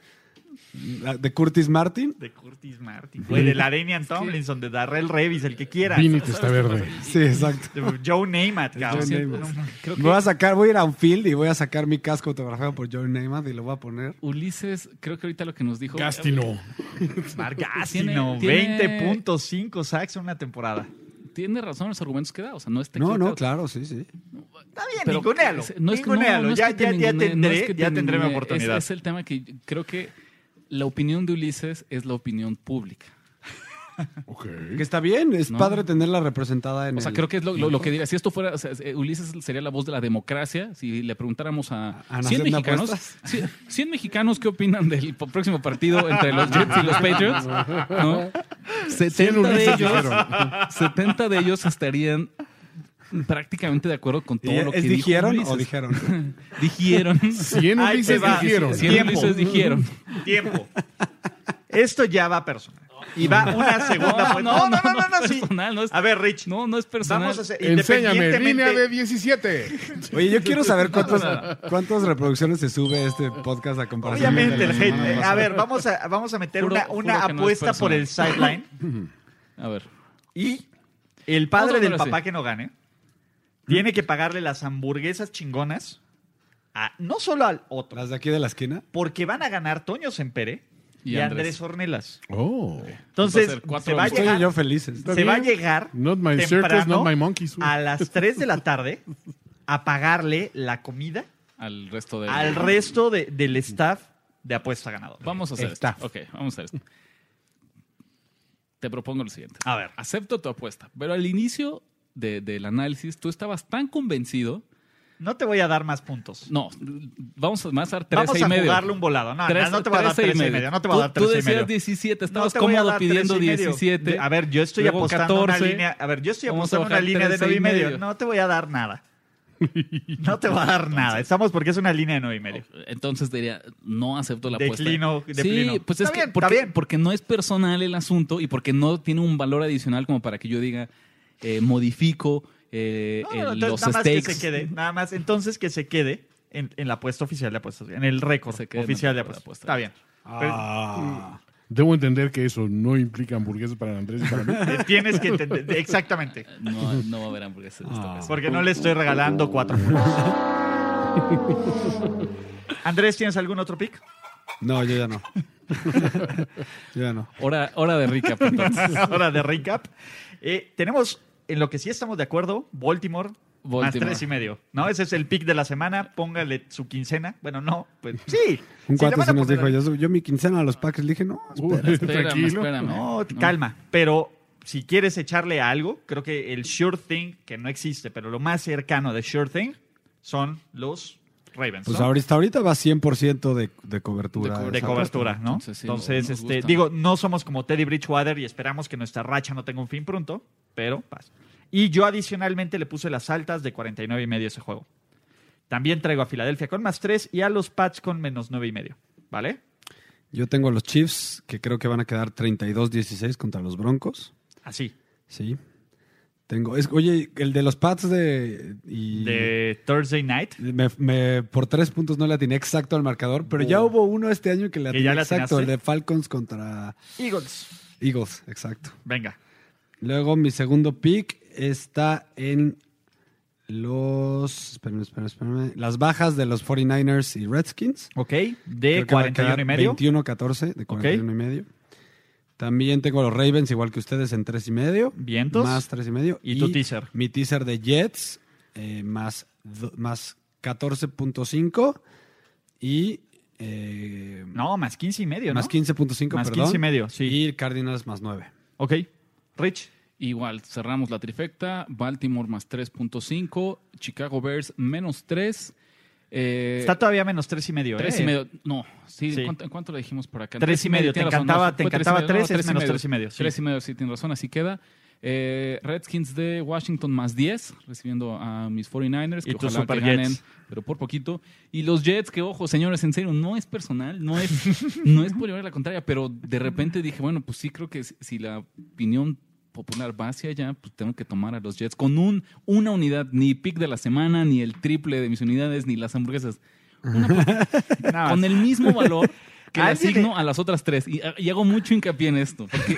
de Curtis Martin. de Curtis Martin. Güey, de la Damian Tomlinson, de Darrell Revis, el que quiera. Vinny está verde. Sí, exacto. De Joe Namath, cabrón. Joe Namath. Creo que Voy a sacar, voy a ir a un field y voy a sacar mi casco autografiado por Joe Namath y lo voy a poner. Ulises, creo que ahorita lo que nos dijo. Gastino. Mark tiene- 20.5 sacks en una temporada. Tiene razón los argumentos que da. O sea, no está No, no, claro, sí, sí. Está bien, ningunealo. es- no es que- no, es ya, que te ya, no tendré, es que te ya tendré mi oportunidad. Es, es el tema que creo que la opinión de Ulises es la opinión pública. Ok. Que está bien, es No. padre tenerla representada en O sea, el- creo que es lo, lo- lo que diría. Si esto fuera, o sea, eh, Ulises sería la voz de la democracia. Si le preguntáramos a, ¿A 100 Nación de mexicanos, Apuestas? 100, 100 mexicanos, ¿qué opinan del próximo partido entre los Jets y los Patriots? ¿No? 70 de ellos, dijeron. 70 de ellos estarían prácticamente de acuerdo con todo ¿Y lo que ¿Es dijo dijeron Ulises. o dijeron? Dijeron. 100 Ahí Ulises dijeron. 100 Tiempo. Ulises dijeron. Tiempo. Esto ya va personal. Y va una segunda. No, no, no, no, no, no, es sí. personal, no es- A ver, Rich. No, no es personal. Vamos a hacer. Enséñame, independientemente- línea de 17. Oye, yo quiero saber cuántos, cuántas reproducciones se sube este podcast a comparación Obviamente, el la hate. eh, A ver, vamos a, vamos a meter Juro- una, apuesta por el sideline. A ver. Y el padre del papá que no gane tiene que pagarle las hamburguesas chingonas a no solo al otro, Las de aquí de la esquina. porque van a ganar Toño Sempere y, Y Andrés. Andrés. Ornelas. Oh. Entonces, Va a ser cuatro se va a hamburguesas. Estoy llegar, yo felices. Se va a llegar Not my circus, temprano not my monkeys. a las 3 de la tarde a pagarle la comida Al resto de. al resto de- del staff de apuesta ganador. Vamos a hacer Está. esto. Ok, vamos a hacer esto. Te propongo lo siguiente. A ver. Acepto tu apuesta, pero al inicio de- del análisis tú estabas tan convencido. No te voy a dar más puntos. No, vamos a, a dar 13 Vamos y a medio. jugarle un volado. No, Tres- no te voy a dar 13 13 y medio. No te voy a Tú- dar Tú 13 y decías medio. 17, No estabas te voy a cómodo pidiendo 13 y medio. 17. De- A ver, yo estoy luego apostando en una 14. línea. A ver, yo estoy Vamos a apostando una línea de 13 9 y y medio. No te voy a dar nada. No te voy a dar nada. Estamos porque es una línea de 9 y medio. Entonces diría, no acepto la apuesta. declino. Sí, pues Está es que bien, está porque, bien. porque no es personal el asunto y porque no tiene un valor adicional como para que yo diga, eh, modifico eh, No, el- entonces, los nada más que stakes. se quede. Nada más, entonces que se quede en, en la apuesta oficial de apuestas. En el récord oficial de la apuestas. apuesta. Está bien. Ah. Debo entender que eso no implica hamburguesas para Andrés y para mí. Eh, Tienes que entender. Exactamente. No, no va a haber hamburguesas en esta Ah. Porque no le estoy regalando cuatro puntos. Andrés, ¿tienes algún otro pick? No, yo ya no. yo ya no. Hora, hora de recap, entonces. Ahora de recap. Eh, tenemos, en lo que sí estamos de acuerdo, Baltimore, más tres y medio. ¿no? Ese es el pick de la semana. Póngale su quincena. Bueno, no, pues sí. Un Si le cuate se nos poner- dijo, yo, yo mi quincena a los Packers le dije, no, Uy, Espérame, tranquilo. espérame. No, calma. Pero si quieres echarle a algo, creo que el sure thing, que no existe, pero lo más cercano de sure thing, son los Ravens. Pues ¿no? ahorita, ahorita va 100% de, de cobertura. De co- de esa cobertura. ¿no? Entonces, sí, Entonces, este, gusta. digo, no somos como Teddy Bridgewater y esperamos que nuestra racha no tenga un fin pronto, pero pasa. Y yo adicionalmente le puse las altas de 49 y medio a ese juego. También traigo a Filadelfia con más 3 y a los Pats con menos 9 y medio. ¿Vale? Yo tengo a los Chiefs, que creo que van a quedar 32-16 contra los Broncos. Así. Sí. Tengo, es, oye, el de los Pats de... Y De Thursday Night. me, me- por tres puntos no le atiné exacto al marcador, pero ya hubo uno este año que le ¿Que atiné exacto, el de Falcons contra Eagles. Eagles, exacto. Venga. Luego mi segundo pick está en los... Espérame, espérame, espérame. Las bajas de los 49ers y Redskins. Ok. De que va a 41 quedar y medio. 21-14 de 41 y medio. También tengo los Ravens, igual que ustedes, en 3 y medio. Vientos. Más 3 y medio. ¿Y tu teaser? Mi teaser de Jets, eh, más, más 14.5 y... eh, No, más 15 y medio, ¿no? más 15.5, Más perdón. 15 y medio, sí. Y Cardinals más 9. Ok. Rich. Igual, cerramos la trifecta. Baltimore más 3.5. Chicago Bears menos 3. Eh, Está todavía menos tres y medio. tres ¿eh? y medio. No, sí, Sí. ¿en cuánto, lo dijimos por acá? Tres y medio, te encantaba- te encantaba tres, es menos tres y medio, sí. Tres y medio, sí, tienes razón, así queda. Eh, Redskins de Washington más 10, recibiendo a mis 49ers, que Y ojalá Super que ganen, Jets. pero por poquito. Y los Jets, que ojo, señores, en serio, no es personal, no es, no es por llevar la contraria, pero de repente dije, bueno, pues sí creo que si la opinión popular va hacia allá, pues tengo que tomar a los Jets con un, una unidad, ni pick de la semana, ni el triple de mis unidades, ni las hamburguesas. Una Nada con el mismo valor que le asigno a las otras tres. Y, y hago mucho hincapié en esto. Porque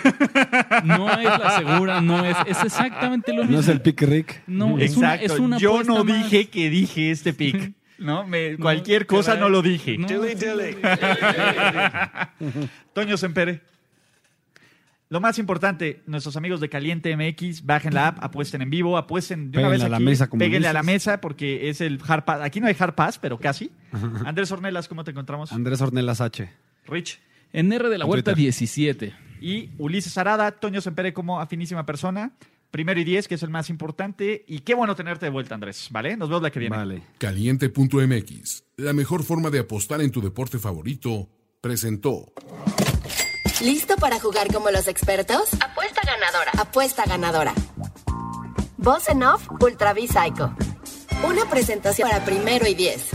no es la segura, no es. Es exactamente lo mismo. No es el pick Rick. No, es una, Exacto. es una Yo no más. dije que dije este pick. ¿no? Me- No, cualquier cosa caray. no lo dije. No, Toño Sempere. Lo más importante, nuestros amigos de Caliente MX, bajen la app, apuesten en vivo, apuesten de una Péguenle vez a la mesa, como péguenle a la mesa porque es el hard pass. Aquí no hay hard pass, pero casi. Andrés Ornelas, ¿cómo te encontramos? Andrés Ornelas H. Rich. En R de la En Huerta Twitter. 17. Y Ulises Arada, Toño Sempere como afinísima persona. Primero y diez, que es el más importante. Y qué bueno tenerte de vuelta, Andrés. ¿Vale? Nos vemos la que viene. Vale. Caliente.mx, la mejor forma de apostar en tu deporte favorito, presentó. ¿Listo para jugar como los expertos? Apuesta ganadora. Apuesta ganadora. Voz en off Ultra Psycho. Una presentación para primero y diez.